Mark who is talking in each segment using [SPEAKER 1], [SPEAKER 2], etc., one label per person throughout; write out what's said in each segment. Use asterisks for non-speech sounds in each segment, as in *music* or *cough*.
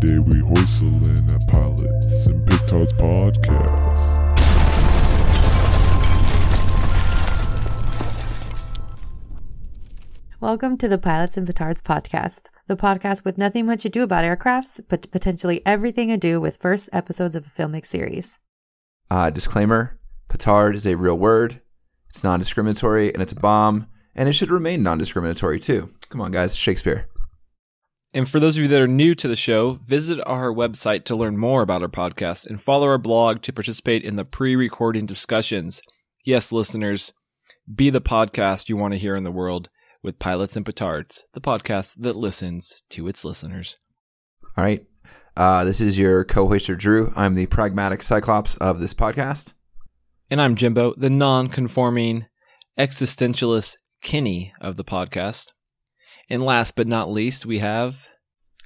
[SPEAKER 1] day we hoistlin' at Pilots and Pictards podcast.
[SPEAKER 2] Welcome to the Pilots and Petards podcast, the podcast with nothing much to do about aircrafts, but potentially everything to do with first episodes of a filmic series.
[SPEAKER 3] Uh, disclaimer petard is a real word, it's non discriminatory, and it's a bomb, and it should remain non discriminatory too. Come on, guys, Shakespeare.
[SPEAKER 4] And for those of you that are new to the show, visit our website to learn more about our podcast and follow our blog to participate in the pre recording discussions. Yes, listeners, be the podcast you want to hear in the world with Pilots and Petards, the podcast that listens to its listeners.
[SPEAKER 3] All right. Uh, this is your co hoster, Drew. I'm the pragmatic cyclops of this podcast.
[SPEAKER 4] And I'm Jimbo, the non conforming existentialist Kinney of the podcast. And last but not least, we have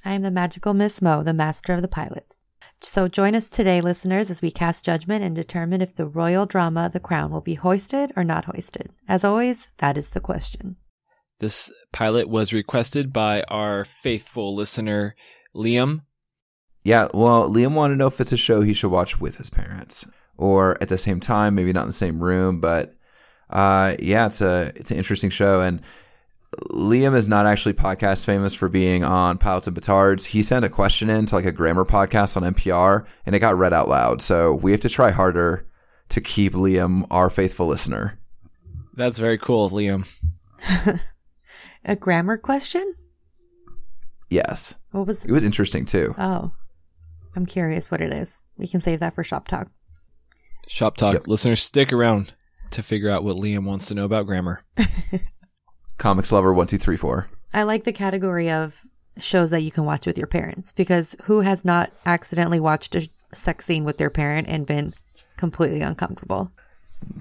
[SPEAKER 2] I am the magical Miss Mo, the master of the pilots. So join us today, listeners, as we cast judgment and determine if the royal drama, The Crown, will be hoisted or not hoisted. As always, that is the question.
[SPEAKER 4] this pilot was requested by our faithful listener, Liam.
[SPEAKER 3] Yeah, well, Liam wanted to know if it's a show he should watch with his parents or at the same time, maybe not in the same room, but uh, yeah, it's a it's an interesting show. And Liam is not actually podcast famous for being on Pilots and Petards. He sent a question in to like a grammar podcast on NPR, and it got read out loud. So we have to try harder to keep Liam our faithful listener.
[SPEAKER 4] That's very cool, Liam. *laughs*
[SPEAKER 2] A grammar question?
[SPEAKER 3] Yes,
[SPEAKER 2] What was?
[SPEAKER 3] it was interesting too.
[SPEAKER 2] Oh, I'm curious what it is. We can save that for shop talk.
[SPEAKER 4] Shop Talk
[SPEAKER 3] Yep.
[SPEAKER 4] listeners, stick around to figure out what Liam wants to know about grammar. *laughs*
[SPEAKER 3] Comics lover one two three four.
[SPEAKER 2] I like the category of shows that you can watch with your parents because who has not accidentally watched a sex scene with their parent and been completely uncomfortable?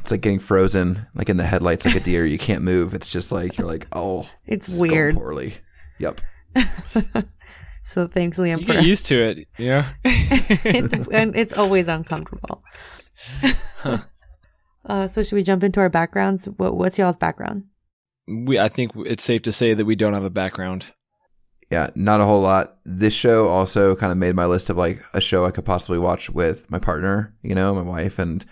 [SPEAKER 3] It's like getting frozen, like in the headlights, like a deer. You can't move. It's just like you're like, oh,
[SPEAKER 2] It's
[SPEAKER 3] this is going
[SPEAKER 2] weird.
[SPEAKER 3] Poorly. Yep. *laughs*
[SPEAKER 2] So thanks, Liam,
[SPEAKER 4] You
[SPEAKER 2] for
[SPEAKER 4] get used to it, Yeah. *laughs*
[SPEAKER 2] it's and it's always uncomfortable. *laughs* uh, so should we jump into our backgrounds? What, what's y'all's background?
[SPEAKER 4] We, I think it's safe to say that we don't have a background.
[SPEAKER 3] Yeah, not a whole lot. This show also kind of made my list of like a show I could possibly watch with my partner, you know, my wife, and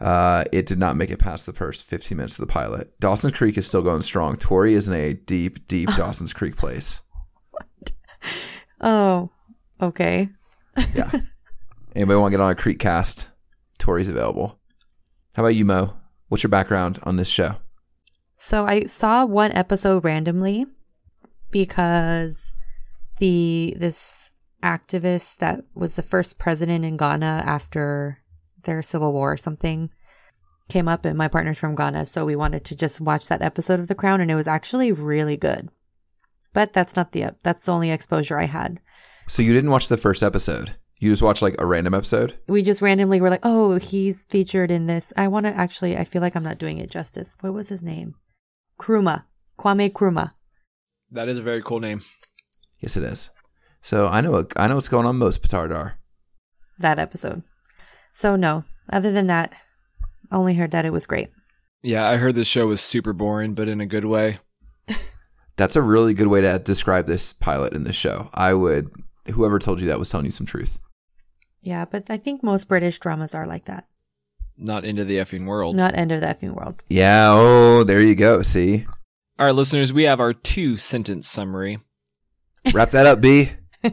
[SPEAKER 3] uh, it did not make it past the first 15 minutes of the pilot. Dawson's Creek is still going strong. Tori is in a deep, deep *laughs* Dawson's Creek place.
[SPEAKER 2] Oh, okay.
[SPEAKER 3] Yeah. Anybody want to get on a Creek cast? Tori's available. How about you, Mo? What's your background on this show?
[SPEAKER 2] So I saw one episode randomly because the this activist that was the first president in Ghana after their civil war or something came up and my partner's from Ghana so we wanted to just watch that episode of The Crown and it was actually really good. But that's not the that's the only exposure I had.
[SPEAKER 3] So you didn't watch the first episode. You just watched like a random episode.
[SPEAKER 2] We just randomly were like, "Oh, he's featured in this." I want to actually I feel like I'm not doing it justice. What was his name? Nkrumah. Kwame Nkrumah.
[SPEAKER 4] That is a very cool name.
[SPEAKER 3] Yes, it is. So I know I know what's going on most Petardar.
[SPEAKER 2] that episode. So no, other than that, I only heard that it was great.
[SPEAKER 4] Yeah, I heard this show was super boring, but in a good way. *laughs*
[SPEAKER 3] That's a really good way to describe this pilot in this show. I would whoever told you that was telling you some truth.
[SPEAKER 2] Yeah, but I think most British dramas are like that.
[SPEAKER 4] Not into the effing world.
[SPEAKER 2] Not end of the effing world.
[SPEAKER 3] Yeah, oh, there you go. See?
[SPEAKER 4] All right, listeners, we have our two sentence summary.
[SPEAKER 3] Wrap that up, B. *laughs*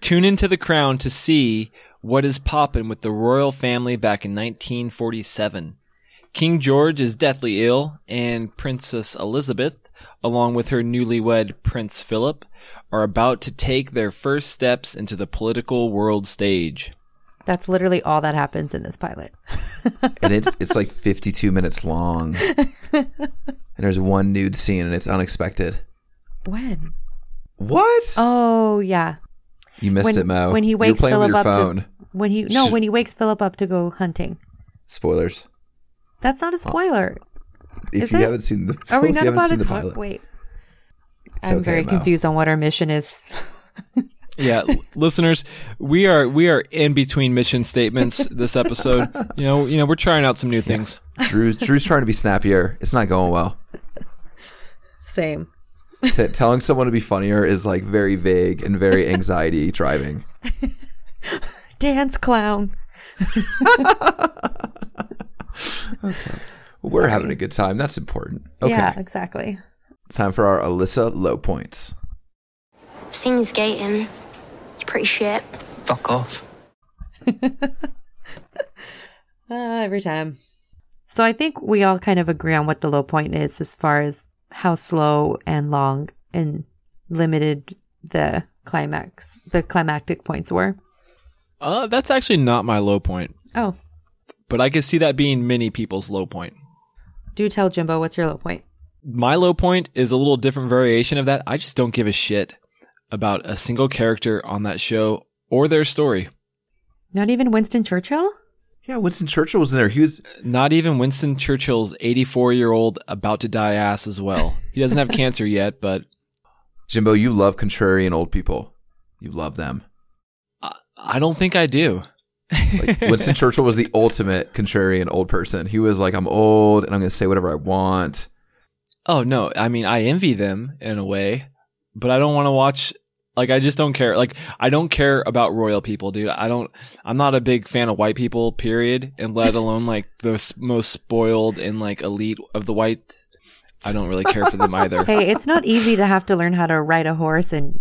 [SPEAKER 4] Tune into The Crown to see what is poppin' with the royal family back in 1947. King George is deathly ill, and Princess Elizabeth, along with her newlywed Prince Philip, are about to take their first steps into the political world stage.
[SPEAKER 2] That's literally all that happens in this pilot.
[SPEAKER 3] And it's *laughs* it's like 52 minutes long. *laughs* And there's one nude scene and it's unexpected.
[SPEAKER 2] When?
[SPEAKER 3] What?
[SPEAKER 2] Oh yeah,
[SPEAKER 3] you missed
[SPEAKER 2] when-
[SPEAKER 3] it, Mo.
[SPEAKER 2] when he wakes Philip up to- when he no when he wakes Philip up to go hunting.
[SPEAKER 3] Spoilers.
[SPEAKER 2] That's not a spoiler.
[SPEAKER 3] If
[SPEAKER 2] Is
[SPEAKER 3] you
[SPEAKER 2] it?
[SPEAKER 3] haven't seen the
[SPEAKER 2] Are we *laughs* not about to
[SPEAKER 3] the
[SPEAKER 2] talk? Wait,
[SPEAKER 3] It's
[SPEAKER 2] I'm
[SPEAKER 3] okay,
[SPEAKER 2] very
[SPEAKER 3] Mo.
[SPEAKER 2] confused on what our mission is.
[SPEAKER 4] Yeah, listeners, we are we are in between mission statements this episode. You know, you know, we're trying out some new things.
[SPEAKER 3] Drew's Drew's trying to be snappier. It's not going well.
[SPEAKER 2] Same.
[SPEAKER 3] T- telling someone to be funnier is like very vague and very anxiety *laughs* driving.
[SPEAKER 2] Dance clown. *laughs*
[SPEAKER 3] Okay. We're having a good time. That's important. Okay.
[SPEAKER 2] Yeah, exactly.
[SPEAKER 3] It's time for our Alyssa low points.
[SPEAKER 5] Seen you skating. You're pretty shit.
[SPEAKER 6] Fuck off.
[SPEAKER 2] Uh, *laughs* every time. So I think we all kind of agree on what the low point is as far as how slow and long and limited the climax, the climactic points were.
[SPEAKER 4] Uh, that's actually not my low point,
[SPEAKER 2] Oh,
[SPEAKER 4] but I can see that being many people's low point.
[SPEAKER 2] do tell Jimbo what's your low point.
[SPEAKER 4] My low point is a little different variation of that. I just don't give a shit about a single character on that show or their story.
[SPEAKER 2] Not even Winston Churchill?
[SPEAKER 3] Yeah, Winston Churchill was in there. He was
[SPEAKER 4] Not even Winston Churchill's 84 year old about to die ass as well. He doesn't have *laughs* cancer yet, but
[SPEAKER 3] Jimbo. You love contrarian old people. You love them.
[SPEAKER 4] I, I don't think I do.
[SPEAKER 3] Like *laughs* Winston Churchill was the ultimate contrarian old person. He was like, "I'm old and I'm going to say whatever I want."
[SPEAKER 4] Oh no, I mean I envy them in a way, but I don't want to watch like I just don't care. Like I don't care about royal people, dude. I don't I'm not a big fan of white people, period, and let alone like the most spoiled and like elite of the white I don't really care for them either. *laughs*
[SPEAKER 2] Hey, it's not easy to have to learn how to ride a horse and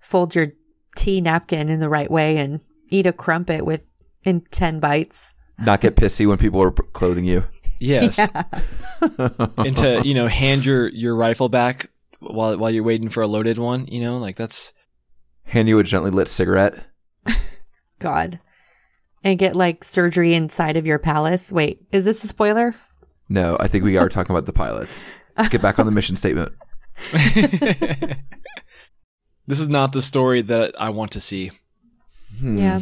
[SPEAKER 2] fold your tea napkin in the right way and eat a crumpet with in 10 bites.
[SPEAKER 3] Not get pissy when people are clothing you.
[SPEAKER 4] Yes. *laughs* and to, you know, hand your your rifle back while while you're waiting for a loaded one, you know, like that's
[SPEAKER 3] Hand you a gently lit cigarette. *laughs*
[SPEAKER 2] God. And get like surgery inside of your palace. Wait, is this a spoiler?
[SPEAKER 3] No, I think we are talking about the pilots. Get back on the mission statement. *laughs*
[SPEAKER 4] this is not the story that I want to see.
[SPEAKER 3] Hmm.
[SPEAKER 2] Yeah.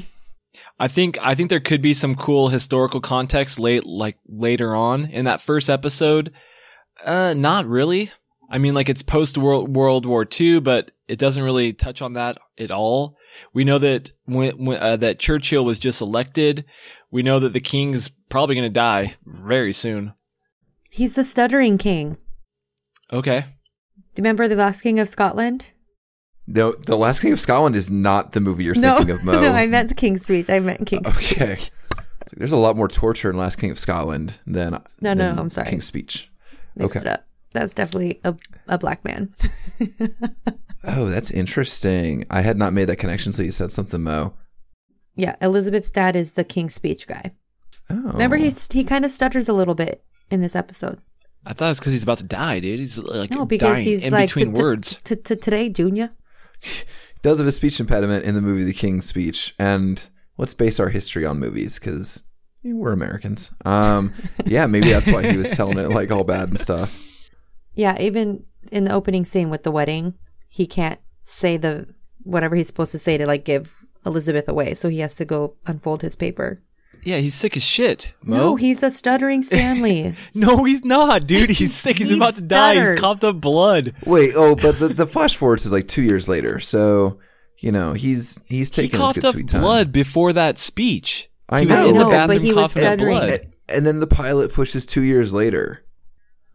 [SPEAKER 4] I think I think there could be some cool historical context late like later on in that first episode. Uh not really. I mean like it's post World World War II, but it doesn't really touch on that at all. We know that when, when uh, that Churchill was just elected. We know that the king's probably going to die very soon.
[SPEAKER 2] He's the stuttering king.
[SPEAKER 4] Okay.
[SPEAKER 2] Do you remember the last king of Scotland?
[SPEAKER 3] No, the Last King of Scotland is not the movie you're
[SPEAKER 2] no,
[SPEAKER 3] thinking of, Mo. *laughs*
[SPEAKER 2] no, I meant the King's Speech. I meant King's
[SPEAKER 3] Okay.
[SPEAKER 2] Speech.
[SPEAKER 3] There's a lot more torture in Last King of Scotland than
[SPEAKER 2] No, no, I'm sorry.
[SPEAKER 3] King's Speech.
[SPEAKER 2] Mixed
[SPEAKER 3] Okay.
[SPEAKER 2] It up. That's definitely a, a black man. *laughs*
[SPEAKER 3] Oh, that's interesting. I had not made that connection, so you said something, Mo.
[SPEAKER 2] yeah, Elizabeth's dad is the King's Speech guy.
[SPEAKER 3] Oh,
[SPEAKER 2] Remember, he he kind of stutters a little bit in this episode.
[SPEAKER 4] I thought it's because he's about to die, dude. He's like
[SPEAKER 2] No, because
[SPEAKER 4] dying
[SPEAKER 2] he's
[SPEAKER 4] in
[SPEAKER 2] like
[SPEAKER 4] between
[SPEAKER 2] t- t-
[SPEAKER 4] words.
[SPEAKER 2] To to today, Junior. *laughs*
[SPEAKER 3] does have a speech impediment in the movie The King's Speech, and let's base our history on movies because we're Americans. Um, *laughs* yeah, maybe that's why he was telling it like all bad and stuff.
[SPEAKER 2] Yeah, even in the opening scene with the wedding, he can't say the whatever he's supposed to say to like give Elizabeth away, so he has to go unfold his paper.
[SPEAKER 4] Yeah, he's sick as shit. Mo.
[SPEAKER 2] No, he's a stuttering Stanley. *laughs*
[SPEAKER 4] No, he's not, dude. *laughs* He's sick. He's
[SPEAKER 2] He
[SPEAKER 4] about to die.
[SPEAKER 2] stutters.
[SPEAKER 4] He's coughed up blood.
[SPEAKER 3] Wait, oh, but the, the flash forwards is like two years later, so you know he's he's
[SPEAKER 4] He
[SPEAKER 3] taking his
[SPEAKER 4] coughed
[SPEAKER 3] good
[SPEAKER 4] up
[SPEAKER 3] sweet time.
[SPEAKER 4] blood before that speech.
[SPEAKER 3] I
[SPEAKER 4] he was
[SPEAKER 3] know.
[SPEAKER 4] in the
[SPEAKER 2] know, but
[SPEAKER 4] bathroom
[SPEAKER 2] he was
[SPEAKER 4] up
[SPEAKER 2] stuttering.
[SPEAKER 4] blood.
[SPEAKER 3] And, and then the pilot pushes two years later.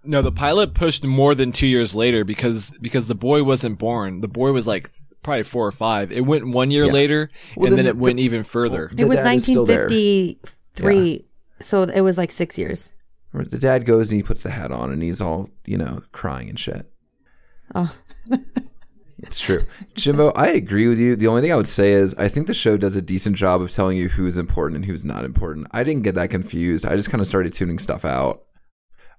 [SPEAKER 4] No, the pilot pushed more than two years later because because the boy wasn't born. The boy was like probably four or five. It went one year
[SPEAKER 3] Yeah.
[SPEAKER 4] later,
[SPEAKER 3] Well,
[SPEAKER 4] and
[SPEAKER 3] then
[SPEAKER 4] then it
[SPEAKER 3] the-
[SPEAKER 4] went even further.
[SPEAKER 3] The
[SPEAKER 2] it was
[SPEAKER 3] dad is still there.
[SPEAKER 2] 1953, so it was like six years.
[SPEAKER 3] The dad goes and he puts the hat on and he's all you know crying and shit.
[SPEAKER 2] Oh, *laughs*
[SPEAKER 3] It's true. Jimbo, I agree with you. The only thing I would say is I think the show does a decent job of telling you who's important and who's not important. I didn't get that confused. I just kind of started tuning stuff out.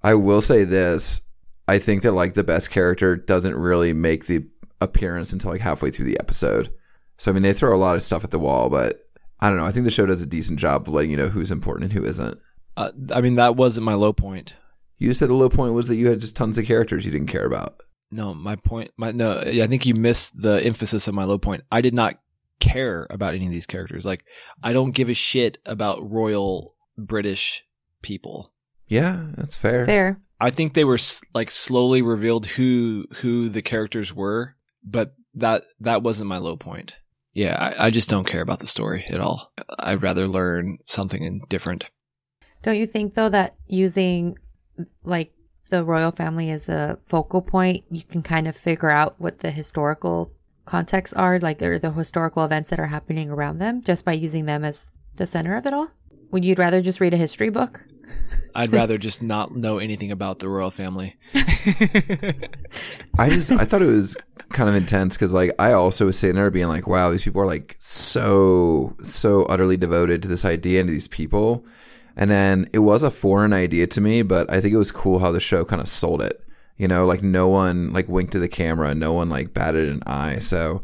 [SPEAKER 3] I will say this. I think that like the best character doesn't really make the appearance until like halfway through the episode. So I mean they throw a lot of stuff at the wall, but I don't know. I think the show does a decent job of letting you know who's important and who isn't.
[SPEAKER 4] Uh, I mean, that wasn't my low point.
[SPEAKER 3] You said the low point was that you had just tons of characters you didn't care about.
[SPEAKER 4] No, my point. My no. I think you missed the emphasis of my low point. I did not care about any of these characters. Like, I don't give a shit about royal British people.
[SPEAKER 3] Yeah, that's fair.
[SPEAKER 2] fair.
[SPEAKER 4] I think they were like slowly revealed who who the characters were, but that that wasn't my low point. Yeah, I, I just don't care about the story at all. I'd rather learn something different.
[SPEAKER 2] Don't you think though that using like the royal family as a focal point, you can kind of figure out what the historical contexts are, like or the historical events that are happening around them, just by using them as the center of it all. Would you rather just read a history book?
[SPEAKER 4] I'd rather just not know anything about the royal family.
[SPEAKER 3] I just I thought it was kind of intense because like I also was sitting there being like, wow, these people are like so so utterly devoted to this idea and to these people. And then it was a foreign idea to me, but I think it was cool how the show kind of sold it. You know, like no one like winked to the camera, no one like batted an eye. So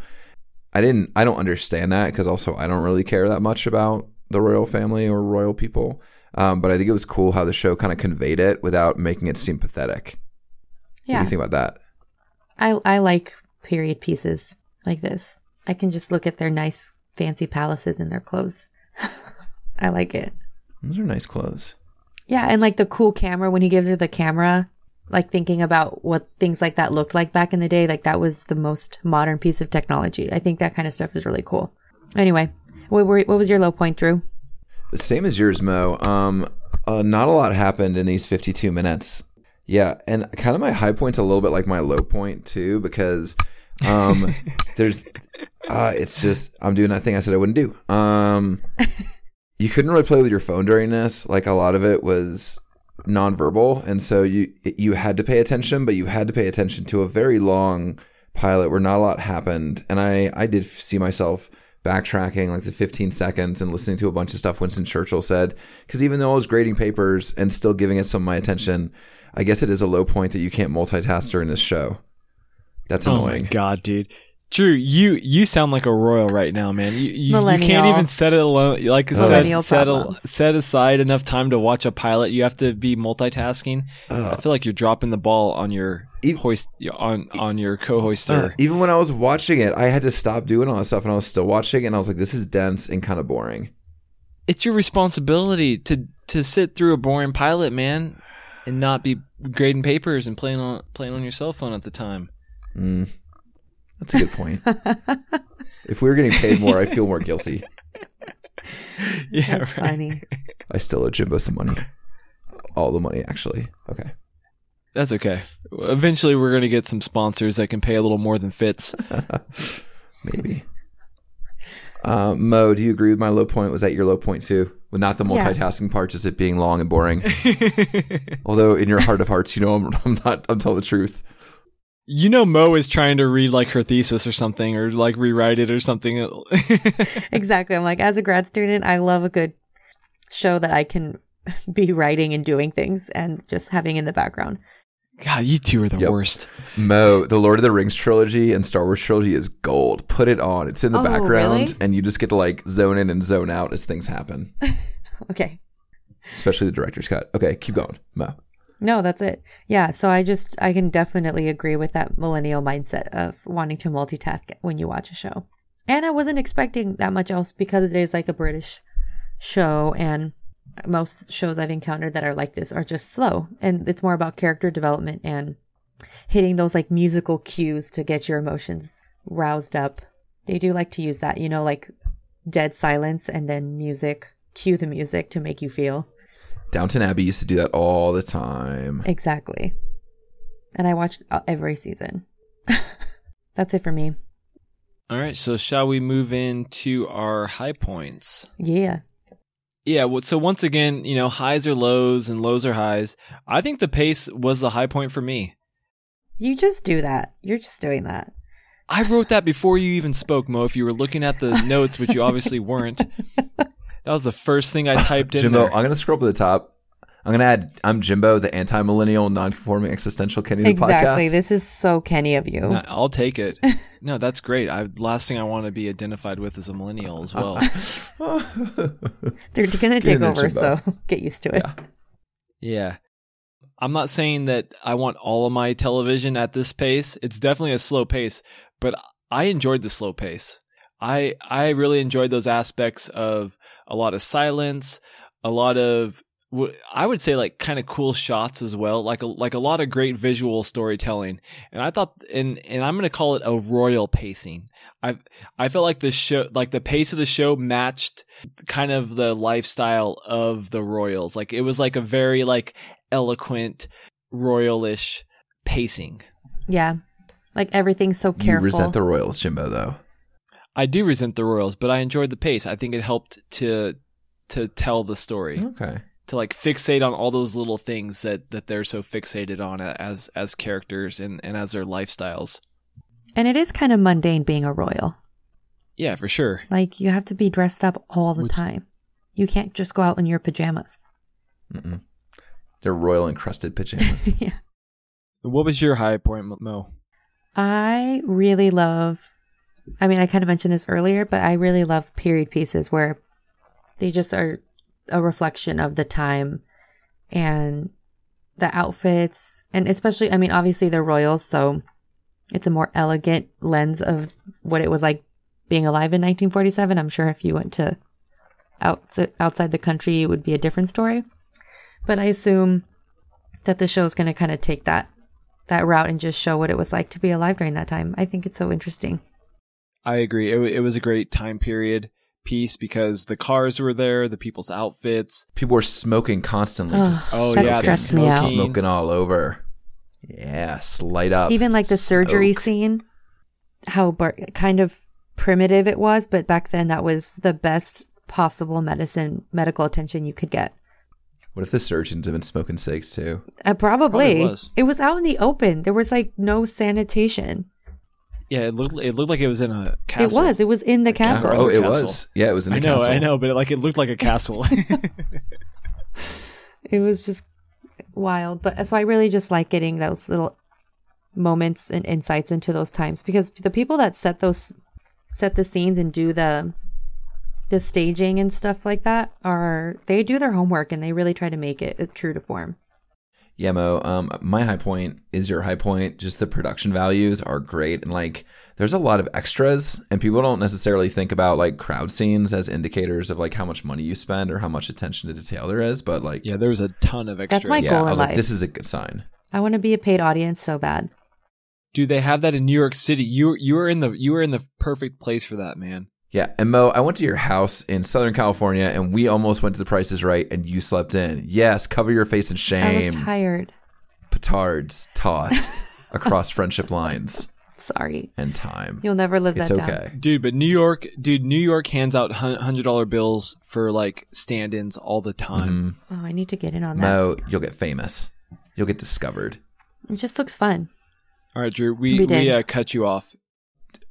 [SPEAKER 3] I didn't I don't understand that because also I don't really care that much about the royal family or royal people. Um, but I think it was cool how the show kind of conveyed it without making it seem pathetic. Yeah. What do you think about that?
[SPEAKER 2] I I like period pieces like this. I can just look at their nice fancy palaces and their clothes. *laughs* I like it.
[SPEAKER 3] Those are nice clothes.
[SPEAKER 2] Yeah, and like the cool camera when he gives her the camera, like thinking about what things like that looked like back in the day, like that was the most modern piece of technology. I think that kind of stuff is really cool. Anyway, what were, what was your low point, Drew?
[SPEAKER 3] Same as yours, Mo. Um, uh, not a lot happened in these 52 minutes. Yeah, and kind of my high point's a little bit like my low point too, because um, *laughs* there's, uh, it's just I'm doing that thing I said I wouldn't do. Um, you couldn't really play with your phone during this. Like a lot of it was nonverbal, and so you you had to pay attention, but you had to pay attention to a very long pilot where not a lot happened, and I I did see myself backtracking like the 15 seconds and listening to a bunch of stuff Winston Churchill said. Because even though I was grading papers and still giving it some of my attention, I guess it is a low point that you can't multitask during this show. That's
[SPEAKER 4] Oh my
[SPEAKER 3] annoying.
[SPEAKER 4] god, dude. Drew, you you sound like a royal right now, man. You you, you can't even set it alone. Like set set, a, set aside enough time to watch a pilot. You have to be multitasking. I feel like you're dropping the ball on your
[SPEAKER 3] E-
[SPEAKER 4] hoist on on your
[SPEAKER 3] Uh,
[SPEAKER 4] co-hoister.
[SPEAKER 3] even when I was watching it, I had to stop doing all that stuff, and I was still watching, and I was like, "This is dense and kind of boring."
[SPEAKER 4] it's your responsibility to to sit through a boring pilot, man, and not be grading papers and playing on playing on your cell phone at the time.
[SPEAKER 3] Mm, that's a good point. if we were getting paid more, I'd feel more guilty. *laughs*
[SPEAKER 4] Yeah,
[SPEAKER 2] That's
[SPEAKER 4] right.
[SPEAKER 2] funny.
[SPEAKER 3] I still owe Jimbo some money. All the money, actually. Okay.
[SPEAKER 4] That's okay. Eventually, we're gonna get some sponsors that can pay a little more than Fitz. *laughs*
[SPEAKER 3] Maybe. Uh, Mo, do you agree with my low point? Was that your low point too? Well, not the
[SPEAKER 2] Yeah.
[SPEAKER 3] multitasking part, just it being long and boring. Although in your heart of hearts, you know I'm, *laughs* I'm not. I'm telling the truth.
[SPEAKER 4] You know, Mo is trying to read like her thesis or something, or like rewrite it or something. *laughs*
[SPEAKER 2] exactly. I'm like, as a grad student, I love a good show that I can *laughs* be writing and doing things and just having in the background.
[SPEAKER 4] God, you two are the
[SPEAKER 3] Yep.
[SPEAKER 4] worst.
[SPEAKER 3] Mo, the Lord of the Rings trilogy and Star Wars trilogy is gold. Put it on. It's in the
[SPEAKER 2] Oh,
[SPEAKER 3] background,
[SPEAKER 2] really?
[SPEAKER 3] and you just get to like zone in and zone out as things happen. *laughs*
[SPEAKER 2] Okay.
[SPEAKER 3] Especially the director's cut. Okay, keep going, Mo.
[SPEAKER 2] No, that's it. Yeah. So I just, I can definitely agree with that millennial mindset of wanting to multitask when you watch a show. And I wasn't expecting that much else because it is like a British show and most shows I've encountered that are like this are just slow and it's more about character development and hitting those like musical cues to get your emotions roused up. They do like to use that, you know, like dead silence and then music, cue the music to make you feel.
[SPEAKER 3] Downton Abbey used to do that all the time.
[SPEAKER 2] Exactly. And I watched uh, every season. *laughs* That's it for me.
[SPEAKER 4] All right, so shall we move into our high points?
[SPEAKER 2] Yeah.
[SPEAKER 4] Yeah, well, so once again, you know, highs are lows and lows are highs. I think the pace was the high point for me.
[SPEAKER 2] You just do that. You're just doing that.
[SPEAKER 4] I wrote that before you even spoke, Mo. If you were looking at the notes, which you obviously weren't, *laughs* that was the first thing I typed in.
[SPEAKER 3] Jimbo,
[SPEAKER 4] there.
[SPEAKER 3] I'm gonna scroll up to the top. I'm gonna add. I'm Jimbo, the anti-millennial, non-conforming existential Kenny the
[SPEAKER 2] exactly.
[SPEAKER 3] podcast.
[SPEAKER 2] This is so Kenny of you.
[SPEAKER 4] No, I'll take it. *laughs* No, that's great. I last thing I want to be identified with is a millennial as well. *laughs*
[SPEAKER 2] They're going to take
[SPEAKER 3] there,
[SPEAKER 2] over, so *laughs* get used to it.
[SPEAKER 3] Yeah.
[SPEAKER 4] Yeah. I'm not saying that I want all of my television at this pace. It's definitely a slow pace, but I enjoyed the slow pace. I I really enjoyed those aspects of a lot of silence, a lot of I would say like kind of cool shots as well, like a, like a lot of great visual storytelling. And I thought and and I'm going to call it a royal pacing. I I felt like the show like the pace of the show matched kind of the lifestyle of the royals. Like it was like a very like eloquent royalish pacing.
[SPEAKER 2] Yeah. Like everything's so
[SPEAKER 3] You
[SPEAKER 2] careful.
[SPEAKER 3] resent the Royals, Jimbo, though.
[SPEAKER 4] I do resent the Royals, but I enjoyed the pace. I think it helped to to tell the story,
[SPEAKER 3] Okay.
[SPEAKER 4] to like fixate on all those little things that that they're so fixated on as as characters and and as their lifestyles.
[SPEAKER 2] and it is kind of mundane being a royal.
[SPEAKER 4] Yeah, for sure.
[SPEAKER 2] Like you have to be dressed up all the
[SPEAKER 4] Which-
[SPEAKER 2] time. You can't just go out in your pajamas.
[SPEAKER 3] Mm-mm. They're royal encrusted pajamas. *laughs*
[SPEAKER 2] yeah.
[SPEAKER 4] What was your high point, Mo?
[SPEAKER 2] I really love I mean, I kind of mentioned this earlier, but I really love period pieces where they just are a reflection of the time and the outfits and especially I mean, obviously they're royals, so it's a more elegant lens of what it was like being alive in 1947. I'm sure if you went to out outside the country, it would be a different story. But I assume that the show is going to kind of take that that route and just show what it was like to be alive during that time. I think it's so interesting.
[SPEAKER 4] I agree. It, wa- it was a great time period piece because the cars were there, the people's outfits.
[SPEAKER 3] People were smoking constantly.
[SPEAKER 2] Ugh,
[SPEAKER 3] just
[SPEAKER 4] Oh,
[SPEAKER 2] that
[SPEAKER 4] yeah, the
[SPEAKER 2] stressed me out.
[SPEAKER 4] smoking.
[SPEAKER 3] smoking all over. Yes, light up.
[SPEAKER 2] Even like the surgery
[SPEAKER 3] Smoke.
[SPEAKER 2] scene, how bar- kind of primitive it was, but back then that was the best possible medicine, medical attention you could get.
[SPEAKER 3] What if the surgeons have been smoking cigs too?
[SPEAKER 2] Uh, probably.
[SPEAKER 4] Probably was.
[SPEAKER 2] It was out in the open. There was like no sanitation.
[SPEAKER 4] Yeah, it looked it looked like it was in a castle.
[SPEAKER 2] It was. It was in the castle.
[SPEAKER 4] Arthur
[SPEAKER 3] oh, it
[SPEAKER 4] Castle.
[SPEAKER 3] was. Yeah, it was in the
[SPEAKER 4] I know,
[SPEAKER 3] castle.
[SPEAKER 4] I know, but it, like it looked like a castle. *laughs* *laughs*
[SPEAKER 2] It was just wild. But so I really just like getting those little moments and insights into those times because the people that set those set the scenes and do the the staging and stuff like that are they do their homework and they really try to make it true to form.
[SPEAKER 3] Yeah, Mo. Um, my high point is your high point. Just the production values are great, and like, there's a lot of extras, and people don't necessarily think about like crowd scenes as indicators of like how much money you spend or how much attention to detail there is. But like,
[SPEAKER 4] yeah, there's a ton of extras.
[SPEAKER 2] That's my
[SPEAKER 3] yeah,
[SPEAKER 2] goal
[SPEAKER 3] I
[SPEAKER 2] in
[SPEAKER 3] was like,
[SPEAKER 2] life.
[SPEAKER 3] this is a good sign.
[SPEAKER 2] I want to be a paid audience so bad.
[SPEAKER 4] Dude, they have that in New York City. You you were in the you were in the perfect place for that, man.
[SPEAKER 3] Yeah, and Mo, I went to your house in Southern California, and we almost went to the Price Is Right, and you slept in. Yes, cover your face in shame.
[SPEAKER 2] I was tired.
[SPEAKER 3] Petards tossed *laughs* across friendship lines
[SPEAKER 2] Sorry.
[SPEAKER 3] and time.
[SPEAKER 2] You'll never live
[SPEAKER 3] It's
[SPEAKER 2] that
[SPEAKER 3] okay.
[SPEAKER 2] down.
[SPEAKER 4] Dude, but New York, dude, New York hands out hundred dollar bills for like stand-ins all the time.
[SPEAKER 3] Mhm.
[SPEAKER 2] Oh, I need to get in on that.
[SPEAKER 3] Mo, you'll get famous. You'll get discovered.
[SPEAKER 2] It just looks fun.
[SPEAKER 4] All right, Drew, we
[SPEAKER 2] We
[SPEAKER 4] we, uh, cut you off.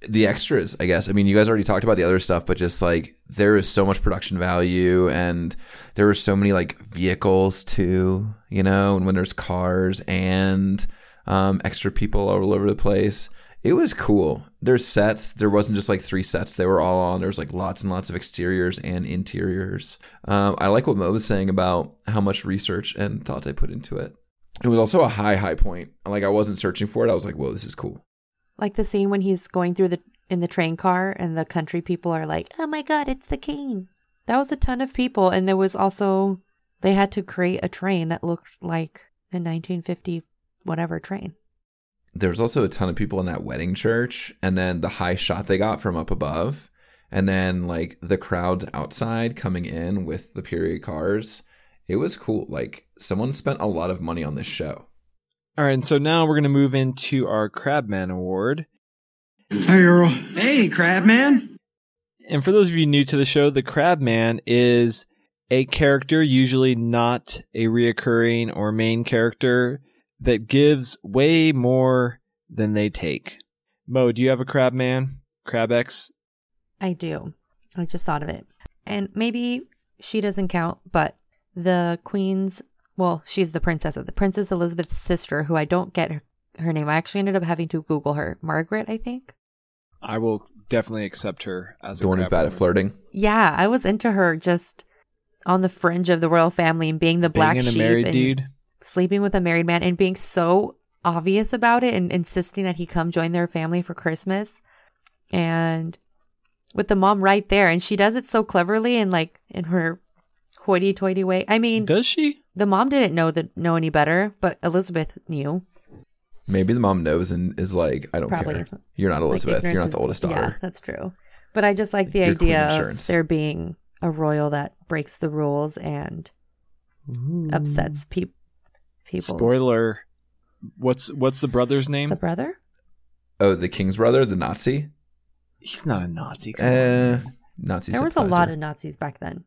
[SPEAKER 3] The extras, I guess. I mean, you guys already talked about the other stuff, but just like there is so much production value and there were so many like vehicles too, you know, and when there's cars and um, extra people all over the place. It was cool. There's sets. There wasn't just like three sets they were all on. There was like lots and lots of exteriors and interiors. Um, I like what Mo was saying about how much research and thought they put into it. It was also a high, high point. Like I wasn't searching for it. I was like, whoa, this is cool.
[SPEAKER 2] Like the scene when he's going through the in the train car and the country people are like, "Oh my god, it's the king." That was a ton of people and there was also they had to create a train that looked like a 1950 whatever train.
[SPEAKER 3] there was also a ton of people in that wedding church and then the high shot they got from up above and then like the crowds outside coming in with the period cars it was cool like someone spent a lot of money on this show
[SPEAKER 4] All right, and so now we're gonna move into our Crabman Award.
[SPEAKER 6] Hey, Earl. Hey, Crabman.
[SPEAKER 4] And for those of you new to the show, the Crabman is a character, usually not a reoccurring or main character, that gives way more than they take. Mo, do you have a Crabman? Crabex?
[SPEAKER 2] I do. I just thought of it. And maybe she doesn't count, but the queen's well, she's the princess of the Princess Elizabeth's sister, who I don't get her, her name. I actually ended up having to Google her. Margaret, I think.
[SPEAKER 4] I will definitely accept her as
[SPEAKER 3] the
[SPEAKER 4] a
[SPEAKER 3] one who's bad at flirting
[SPEAKER 2] Yeah, I was into her just on the fringe of the royal family and being the black
[SPEAKER 4] Banging a
[SPEAKER 2] sheep
[SPEAKER 4] married
[SPEAKER 2] and
[SPEAKER 4] dude.
[SPEAKER 2] sleeping with a married man and being so obvious about it and insisting that he come join their family for Christmas. And with the mom right there and she does it so cleverly and like in her hoity-toity way. I mean,
[SPEAKER 4] Does she?
[SPEAKER 2] the mom didn't know that know any better, but Elizabeth knew.
[SPEAKER 3] maybe the mom knows and is like i don't
[SPEAKER 2] Probably.
[SPEAKER 3] care you're not
[SPEAKER 2] Like,
[SPEAKER 3] elizabeth you're not the oldest daughter
[SPEAKER 2] Yeah, that's true. But I just like the
[SPEAKER 3] You're
[SPEAKER 2] idea of there being a royal that breaks the rules and upsets peop people.
[SPEAKER 4] Spoiler What's what's the brother's name?
[SPEAKER 2] The brother?
[SPEAKER 3] Oh, the king's brother, the Nazi.
[SPEAKER 4] He's not a Nazi. Come.
[SPEAKER 3] Uh, Nazi.
[SPEAKER 2] there was a lot of Nazis back then.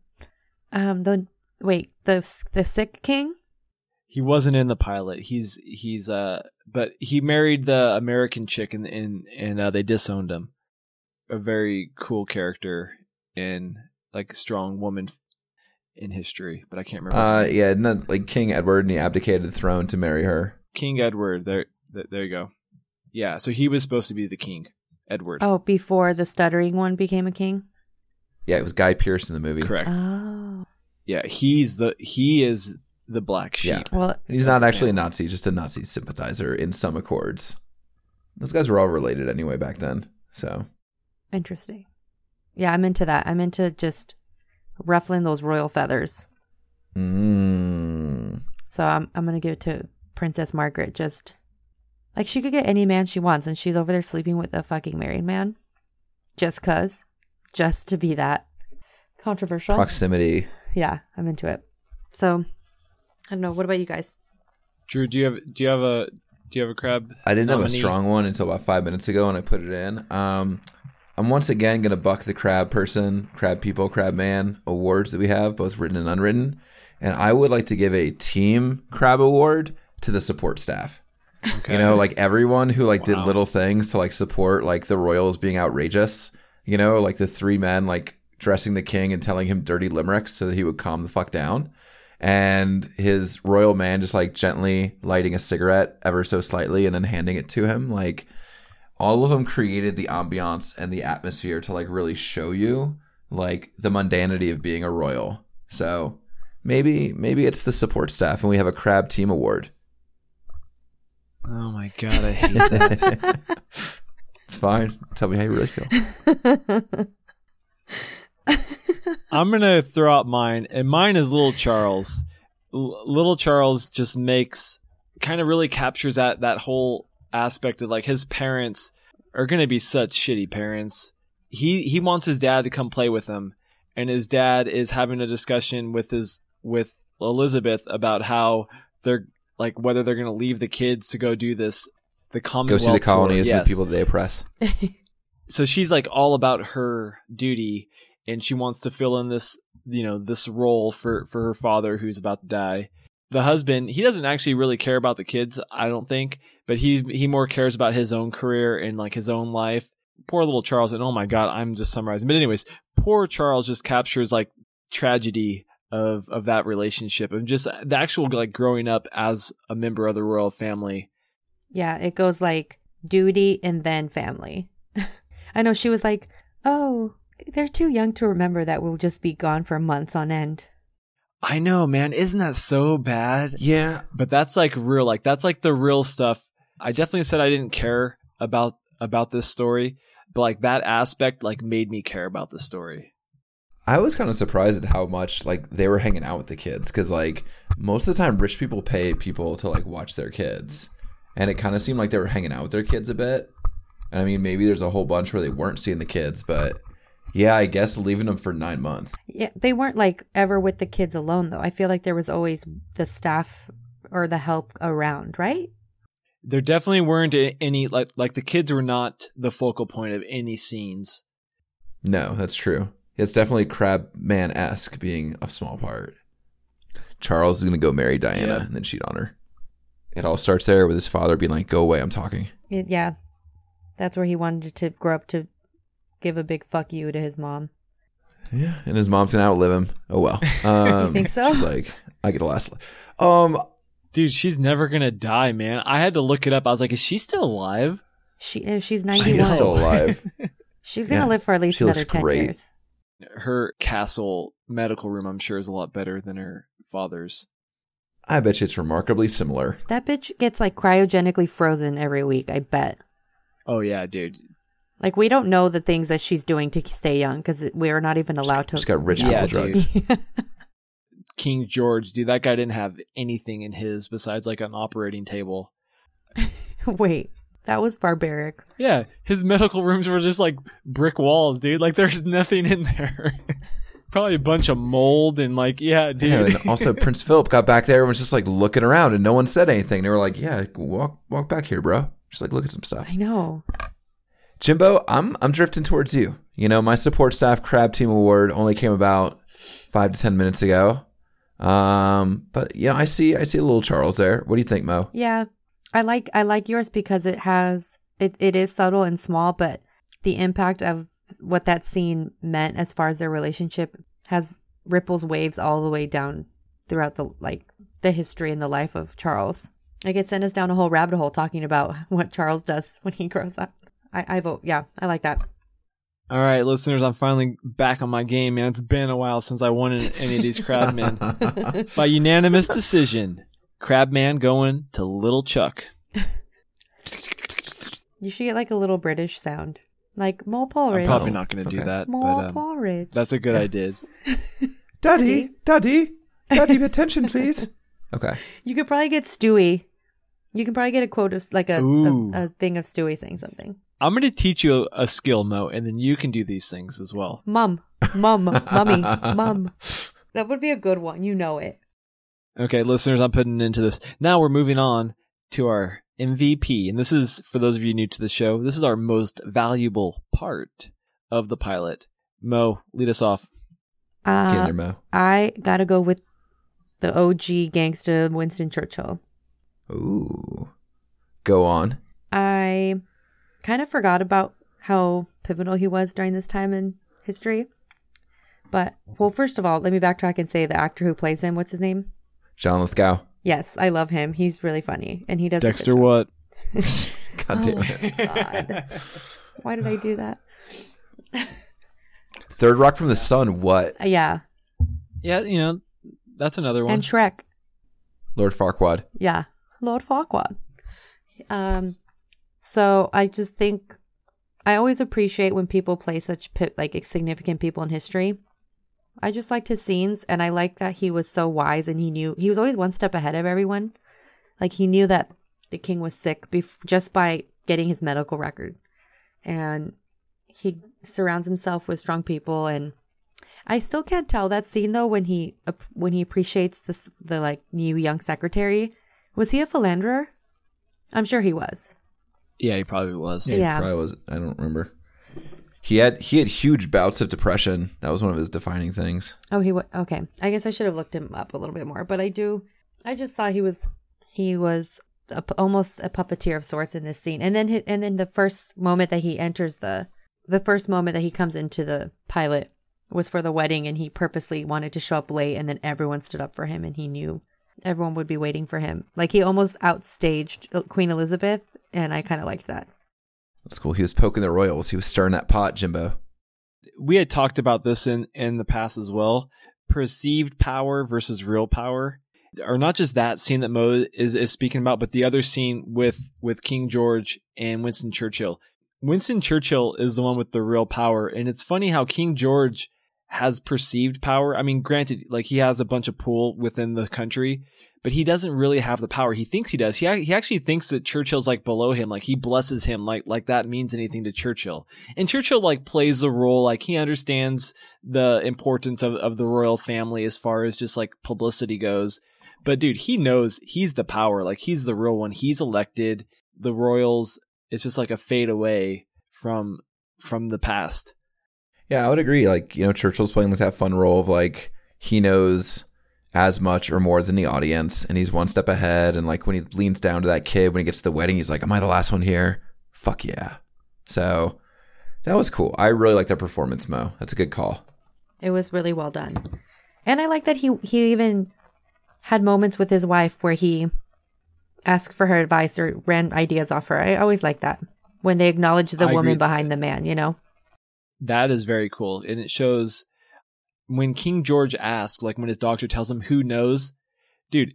[SPEAKER 2] Um, the wait, the the sick king.
[SPEAKER 4] He wasn't in the pilot. He's he's uh, but he married the American chick and and and uh, they disowned him. A very cool character and like a strong woman in history, but I can't remember.
[SPEAKER 3] Uh, yeah, not like King Edward, and he abdicated the throne to marry her.
[SPEAKER 4] King Edward. There, th- there you go. Yeah, so he was supposed to be the king, Edward.
[SPEAKER 2] Oh, before the stuttering one became a king.
[SPEAKER 3] Yeah, it was Guy Pearce in the movie.
[SPEAKER 4] correct.
[SPEAKER 2] Oh,
[SPEAKER 4] yeah, he's the he is the black sheep.
[SPEAKER 3] Yeah.
[SPEAKER 2] well,
[SPEAKER 3] he's not actually a. Nazi, just a Nazi sympathizer in some accords. Those guys were all related anyway back then. So
[SPEAKER 2] interesting. Yeah, I'm into that. I'm into just ruffling those royal feathers.
[SPEAKER 3] mm,
[SPEAKER 2] So I'm I'm gonna give it to Princess Margaret. Just like she could get any man she wants, and she's over there sleeping with a fucking married man, just cause, just to be that controversial.
[SPEAKER 3] proximity.
[SPEAKER 2] Yeah, I'm into it. So I don't know. What about you guys?
[SPEAKER 4] Drew, do you have do you have a do you have a crab?
[SPEAKER 3] I didn't have a strong one until about five minutes ago, and I put it in. Um, I'm once again going to buck the crab person, crab people, crab man awards that we have, both written and unwritten. And I would like to give a team crab award to the support staff.
[SPEAKER 4] Okay.
[SPEAKER 3] You know, like everyone who like did little things to like support like the royals being outrageous. You know, like the three men like dressing the king and telling him dirty limericks so that he would calm the fuck down. And his royal man just like gently lighting a cigarette ever so slightly and then handing it to him. Like all of them created the ambiance and the atmosphere to like really show you like the mundanity of being a royal. So maybe maybe it's the support staff and we have a crab team award.
[SPEAKER 4] oh my god, I hate that. *laughs*
[SPEAKER 3] it's fine. Tell me how you really feel. *laughs*
[SPEAKER 4] I'm gonna throw out mine, and mine is Little Charles. L- Little Charles just makes kind of really captures that that whole aspect of like his parents are gonna be such shitty parents. He he wants his dad to come play with him, and his dad is having a discussion with his with Elizabeth about how they're like whether they're gonna leave the kids to go do this the Commonwealth Go
[SPEAKER 3] see the colonies and the people that they oppress.
[SPEAKER 4] so she's like all about her duty and she wants to fill in this you know this role for for her father who's about to die. The husband he doesn't actually really care about the kids i don't think but he he more cares about his own career and like his own life. Poor little charles and oh my god i'm just summarizing. But anyways poor charles just captures like tragedy of of that relationship and just the actual like growing up as a member of the royal family.
[SPEAKER 2] Yeah, it goes like duty and then family. *laughs* I know she was like, "Oh, they're too young to remember that we'll just be gone for months on end."
[SPEAKER 4] i know man. Isn't that so bad?
[SPEAKER 3] Yeah,
[SPEAKER 4] but that's like real like that's like the real stuff. I definitely said i didn't care about about this story but like that aspect like made me care about the story.
[SPEAKER 3] I was kind of surprised at how much like they were hanging out with the kids because like most of the time rich people pay people to like watch their kids, and it kind of seemed like they were hanging out with their kids a bit. And I mean, maybe there's a whole bunch where they weren't seeing the kids, but yeah, I guess leaving them for nine months.
[SPEAKER 2] Yeah, they weren't like ever with the kids alone though. I feel like there was always the staff or the help around, right?
[SPEAKER 4] there definitely weren't any like like the kids were not the focal point of any scenes
[SPEAKER 3] No, that's true. It's definitely Crab Man esque being a small part. Charles is gonna go marry Diana
[SPEAKER 4] Yeah.
[SPEAKER 3] and then cheat on her. It all starts there with his father being like, "Go away, I'm talking."
[SPEAKER 2] It, yeah, that's where he wanted to grow up to give a big fuck you to his mom.
[SPEAKER 3] Yeah, and his mom's gonna outlive him. Oh well. *laughs* Um,
[SPEAKER 2] think so?
[SPEAKER 3] She's like, I get a last. Um,
[SPEAKER 4] dude she's never gonna die man i had to look it up i was like is she still alive
[SPEAKER 2] She uh, she's
[SPEAKER 3] she
[SPEAKER 2] ninety
[SPEAKER 3] is still alive. *laughs*
[SPEAKER 2] She's gonna
[SPEAKER 3] Yeah,
[SPEAKER 2] live for at least
[SPEAKER 3] she
[SPEAKER 2] another ten
[SPEAKER 3] great.
[SPEAKER 2] years.
[SPEAKER 4] her castle medical room i'm sure is a lot better than her father's
[SPEAKER 3] I bet you it's remarkably similar.
[SPEAKER 2] That bitch gets like cryogenically frozen every week. I bet.
[SPEAKER 4] oh yeah dude
[SPEAKER 2] Like we don't know the things that she's doing to stay young because we are not even allowed to.
[SPEAKER 3] Just got rich
[SPEAKER 4] Yeah,
[SPEAKER 3] people
[SPEAKER 4] dude.
[SPEAKER 3] drugs. *laughs*
[SPEAKER 4] king george dude that guy didn't have anything in his besides like an operating table *laughs*
[SPEAKER 2] Wait, that was barbaric.
[SPEAKER 4] Yeah, his medical rooms were just like brick walls, dude. Like there's nothing in there. *laughs* Probably a bunch of mold and like, yeah, dude.
[SPEAKER 3] Yeah, and also Prince Philip got back there and was just like looking around and no one said anything. They were like, "Yeah, walk walk back here, bro." Just like look at some stuff.
[SPEAKER 2] I know.
[SPEAKER 3] Jimbo, I'm I'm drifting towards you. You know, my support staff crab team award only came about five to ten minutes ago. Um, but yeah, I see I see a little Charles there. What do you think, Mo?
[SPEAKER 2] Yeah, I like I like yours because it has it it is subtle and small, but the impact of what that scene meant as far as their relationship has ripples waves all the way down throughout the like the history and the life of Charles. It sent us down a whole rabbit hole talking about *laughs* what Charles does when he grows up. I, I vote yeah, I like that.
[SPEAKER 4] All right, listeners, I'm finally back on my game, man. It's been a while since I won in any of these *laughs* Crabmen. By unanimous decision, Crabman going to Little Chuck.
[SPEAKER 2] You should get like a little British sound. Like more porridge.
[SPEAKER 4] I'm probably not going to do
[SPEAKER 3] Okay.
[SPEAKER 4] that,
[SPEAKER 2] more
[SPEAKER 4] but um,
[SPEAKER 2] porridge.
[SPEAKER 4] that's a good idea. *laughs*
[SPEAKER 3] Daddy, Daddy, Daddy, attention, please. Okay.
[SPEAKER 2] You could probably get Stewie. You can probably get a quote of like a,
[SPEAKER 4] Ooh.
[SPEAKER 2] a, a thing of Stewie saying something.
[SPEAKER 4] I'm going to teach you a, a skill, Mo, and then you can do these things as well.
[SPEAKER 2] Mum, mum, mummy, *laughs* mum. That would be a good one. You know it.
[SPEAKER 4] Okay, listeners, I'm putting into this. Now we're moving on to our MVP. And this is, for those of you new to the show, this is our most valuable part of the pilot. Mo, lead us off.
[SPEAKER 2] Uh,
[SPEAKER 3] there, Mo.
[SPEAKER 2] I gotta go with the OG gangster Winston Churchill.
[SPEAKER 3] Ooh. Go on.
[SPEAKER 2] I kind of forgot about how pivotal he was during this time in history. But, well, first of all, let me backtrack and say the actor who plays him, what's his name?
[SPEAKER 3] John Lithgow.
[SPEAKER 2] Yes, I love him. He's really funny. And he does.
[SPEAKER 4] Dexter, what? *laughs*
[SPEAKER 3] God damn it.
[SPEAKER 2] Oh, God. Why did I do that? *laughs*
[SPEAKER 3] Third Rock from the Sun, what?
[SPEAKER 2] Uh, yeah.
[SPEAKER 4] yeah, you know, that's another one.
[SPEAKER 2] And Shrek.
[SPEAKER 3] Lord Farquaad.
[SPEAKER 2] Yeah. Lord Farquaad. Um, so I just think I always appreciate when people play such like significant people in history. I just liked his scenes, and I like that he was so wise and he knew he was always one step ahead of everyone. Like he knew that the king was sick bef- just by getting his medical record, and he surrounds himself with strong people. And I still can't tell that scene though when he when he appreciates this the like new young secretary. Was he a philanderer? I'm sure he was.
[SPEAKER 4] Yeah, he probably was.
[SPEAKER 3] he
[SPEAKER 2] Yeah.
[SPEAKER 3] Probably was. I don't remember. He had he had huge bouts of depression. That was one of his defining things.
[SPEAKER 2] Oh, he was okay. I guess I should have looked him up a little bit more, but I do. I just thought he was he was a p almost a puppeteer of sorts in this scene, and then hi and then the first moment that he enters the the first moment that he comes into the pilot was for the wedding, and he purposely wanted to show up late, and then everyone stood up for him, and he knew everyone would be waiting for him. Like he almost outstaged uh, Queen Elizabeth, and I kind of liked that.
[SPEAKER 3] That's cool. He was poking the royals. He was stirring that pot, Jimbo.
[SPEAKER 4] We had talked about this in, in the past as well. Perceived power versus real power. Or not just that scene that Mo is, is speaking about, but the other scene with, with King George and Winston Churchill. Winston Churchill is the one with the real power. And it's funny how King George has perceived power. I mean, granted, like he has a bunch of pull within the country, but he doesn't really have the power. He thinks he does. He, he actually thinks that Churchill's like below him. Like he blesses him like, like that means anything to Churchill. And Churchill like plays the role. Like he understands the importance of, of the royal family as far as just like publicity goes. But dude, he knows he's the power. Like he's the real one. He's elected. The royals, it's just like a fade away from, from the past.
[SPEAKER 3] Yeah, I would agree. Like, you know, Churchill's playing like that fun role of like he knows as much or more than the audience and he's one step ahead and like when he leans down to that kid when he gets to the wedding, he's like, Am I the last one here? Fuck yeah. So that was cool. I really like that performance, Mo. That's a good call.
[SPEAKER 2] It was really well done. And I like that he he even had moments with his wife where he asked for her advice or ran ideas off her. I always like that. When they acknowledge the
[SPEAKER 4] I
[SPEAKER 2] woman
[SPEAKER 4] with
[SPEAKER 2] behind the man, you know?
[SPEAKER 4] That is very cool. And it shows when King George asked, like when his doctor tells him who knows, dude,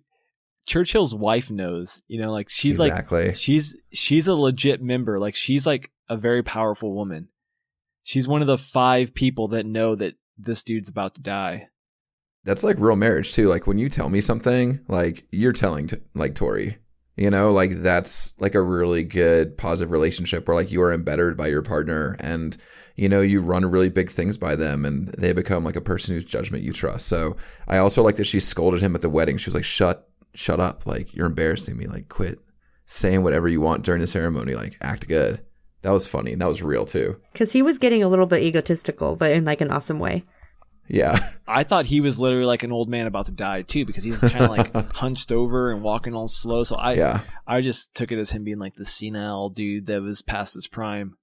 [SPEAKER 4] Churchill's wife knows, you know, like she's
[SPEAKER 3] exactly.
[SPEAKER 4] like, she's, she's a legit member. Like she's like a very powerful woman. She's one of the five people that know that this dude's about to die.
[SPEAKER 3] That's like real marriage too. Like when you tell me something, like you're telling t- like Tori, you know, like that's like a really good positive relationship where like you are embedded by your partner and you know, you run really big things by them and they become like a person whose judgment you trust. So I also like that she scolded him at the wedding. She was like, shut, shut up. Like, you're embarrassing me. Like, quit saying whatever you want during the ceremony. Like, act good. That was funny. And that was real too.
[SPEAKER 2] Because he was getting a little bit egotistical, but in like an awesome way.
[SPEAKER 3] Yeah. *laughs*
[SPEAKER 4] I thought he was literally like an old man about to die too, because he's kind of like *laughs* hunched over and walking all slow. So I,
[SPEAKER 3] Yeah.
[SPEAKER 4] I just took it as him being like the senile dude that was past his prime.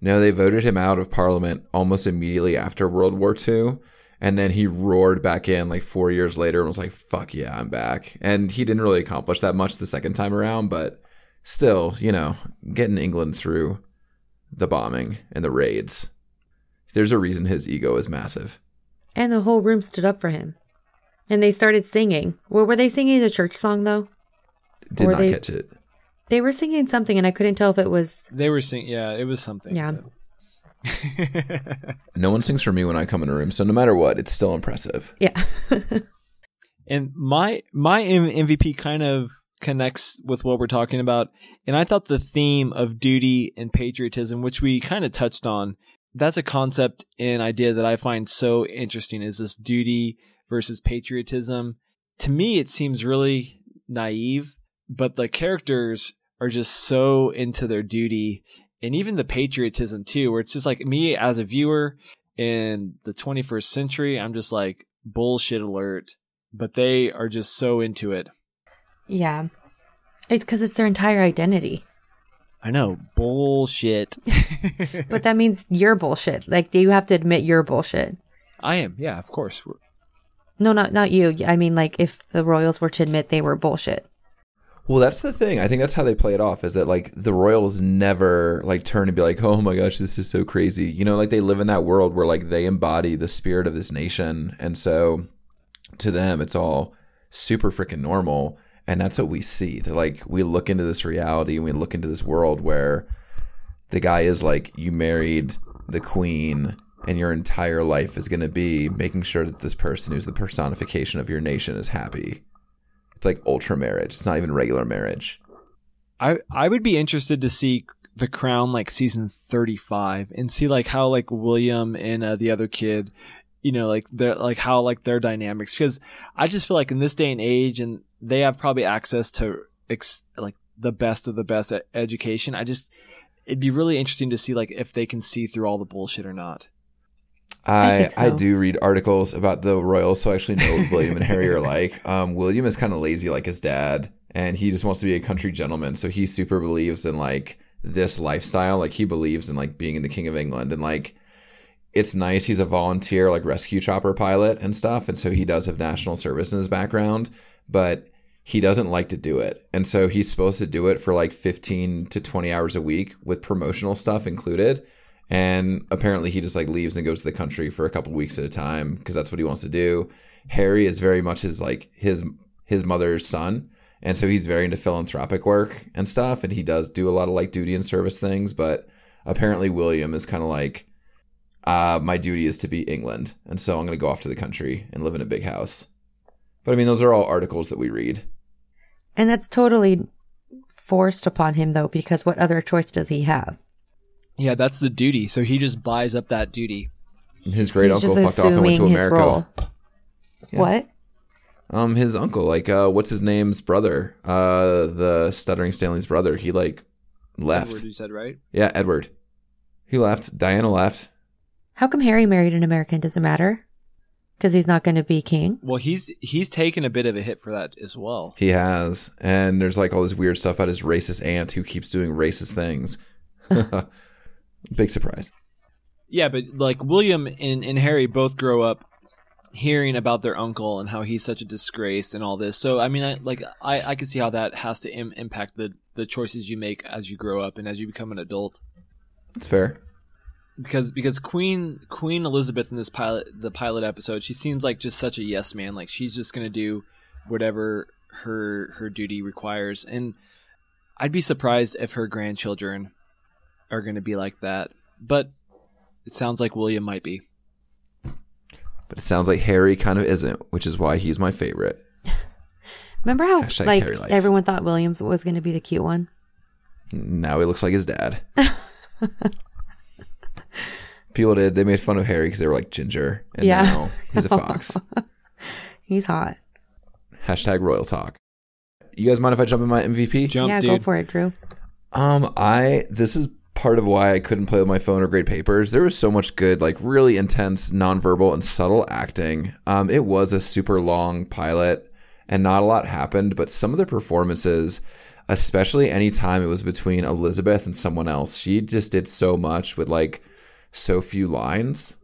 [SPEAKER 3] No, they voted him out of parliament almost immediately after World War II. And then he roared back in like four years later and was like, fuck yeah, I'm back. And he didn't really accomplish that much the second time around, but still, you know, getting England through the bombing and the raids. There's a reason his ego is massive.
[SPEAKER 2] And the whole room stood up for him. And they started singing. Well, were they singing the church song though?
[SPEAKER 3] Did
[SPEAKER 2] Or
[SPEAKER 3] not
[SPEAKER 2] they-
[SPEAKER 3] catch it.
[SPEAKER 2] They were singing something, and I couldn't tell if it was.
[SPEAKER 4] They were singing, yeah, it was something.
[SPEAKER 2] Yeah. *laughs*
[SPEAKER 3] No one sings for me when I come in a room, so no matter what, it's still impressive.
[SPEAKER 2] Yeah. *laughs*
[SPEAKER 4] And my my MVP kind of connects with what we're talking about. And I thought the theme of duty and patriotism, which we kind of touched on, that's a concept and idea that I find so interesting is this duty versus patriotism. To me, it seems really naive, but the characters are just so into their duty and even the patriotism too, where it's just like me as a viewer in the 21st century, I'm just like bullshit alert but they are just so into it.
[SPEAKER 2] yeah. It's because it's their entire identity.
[SPEAKER 4] I know, bullshit. *laughs*
[SPEAKER 2] But that means you're bullshit. Like, do you have to admit you're bullshit.
[SPEAKER 4] I am, yeah, of course.
[SPEAKER 2] No, not not you. I mean, like, if the royals were to admit they were bullshit.
[SPEAKER 3] Well, that's the thing. I think that's how they play it off is that like the royals never like turn and be like, "Oh my gosh, this is so crazy." You know, like they live in that world where like they embody the spirit of this nation, and so to them it's all super freaking normal, and that's what we see. Like we look into this reality and we look into this world where the guy is like you married the queen and your entire life is going to be making sure that this person who's the personification of your nation is happy. It's like ultra marriage. It's not even regular marriage.
[SPEAKER 4] I I would be interested to see the crown like season 35 and see like how like William and uh, the other kid you know like their like how like their dynamics because I just feel like in this day and age and they have probably access to ex- like the best of the best education I just it'd be really interesting to see like if they can see through all the bullshit or not
[SPEAKER 2] I
[SPEAKER 3] I
[SPEAKER 2] think
[SPEAKER 3] I, do read articles about the royals, so I actually know what William and Harry are like. *laughs* Um, William is kind of lazy like his dad, and he just wants to be a country gentleman. So he super believes in like this lifestyle. Like he believes in like being the king of England, and like it's nice. He's a volunteer like rescue chopper pilot and stuff, and so he does have national service in his background, but he doesn't like to do it. And so he's supposed to do it for like 15 to 20 hours a week with promotional stuff included. And apparently he just like leaves and goes to the country for a couple weeks at a time because that's what he wants to do. Harry is very much his like his his mother's son. And so he's very into philanthropic work and stuff and he does do a lot of like duty and service things, but apparently William is kind of like uh, my duty is to be England, and so I'm going to go off to the country and live in a big house. But I mean, those are all articles that we read.
[SPEAKER 2] And that's totally forced upon him, though, because what other choice does he have?
[SPEAKER 4] Yeah that's the duty so he just buys up that duty
[SPEAKER 3] His great
[SPEAKER 2] He's
[SPEAKER 3] uncle fucked off and went to America. Yeah.
[SPEAKER 2] What?
[SPEAKER 3] Um, his uncle, like, uh, what's his name's brother? Uh, the stuttering Stanley's brother. He like left.
[SPEAKER 4] Edward, you said right
[SPEAKER 3] Yeah, Edward. He left. Diana left.
[SPEAKER 2] How come Harry married an American? Does it matter? Because he's not going to be king.
[SPEAKER 4] well he's he's taken a bit of a hit for that as well
[SPEAKER 3] He has, and there's like all this weird stuff about his racist aunt who keeps doing racist things. *laughs* *laughs* Big surprise.
[SPEAKER 4] Yeah, but like William and, and Harry both grow up hearing about their uncle and how he's such a disgrace and all this. So I mean, I like I I can see how that has to Im- impact the the choices you make as you grow up and as you become an adult.
[SPEAKER 3] It's fair.
[SPEAKER 4] Because because Queen Queen Elizabeth in this pilot the pilot episode, she seems like just such a yes man. Like she's just gonna do whatever her her duty requires. And I'd be surprised if her grandchildren are gonna be like that. But it sounds like William might be.
[SPEAKER 3] But it sounds like Harry kind of isn't, which is why he's my favorite. *laughs*
[SPEAKER 2] Remember how
[SPEAKER 3] Hashtag
[SPEAKER 2] like
[SPEAKER 3] Harry life.
[SPEAKER 2] everyone thought Williams was going to be the cute one?
[SPEAKER 3] Now he looks like his dad. *laughs* People did. They made fun of Harry because they were like ginger, and
[SPEAKER 2] Yeah.
[SPEAKER 3] now he's a *laughs* fox.
[SPEAKER 2] He's hot.
[SPEAKER 3] Hashtag royal talk. You guys mind if I jump in my MVP?
[SPEAKER 4] Jump,
[SPEAKER 2] yeah,
[SPEAKER 4] dude.
[SPEAKER 2] go for it, Drew.
[SPEAKER 3] Um, I this is part of why I couldn't play with my phone or grade papers. There was so much good, like really intense, nonverbal and subtle acting. Um, it was a super long pilot, and not a lot happened. But some of the performances, especially anytime it was between Elizabeth and someone else, she just did so much with like so few lines.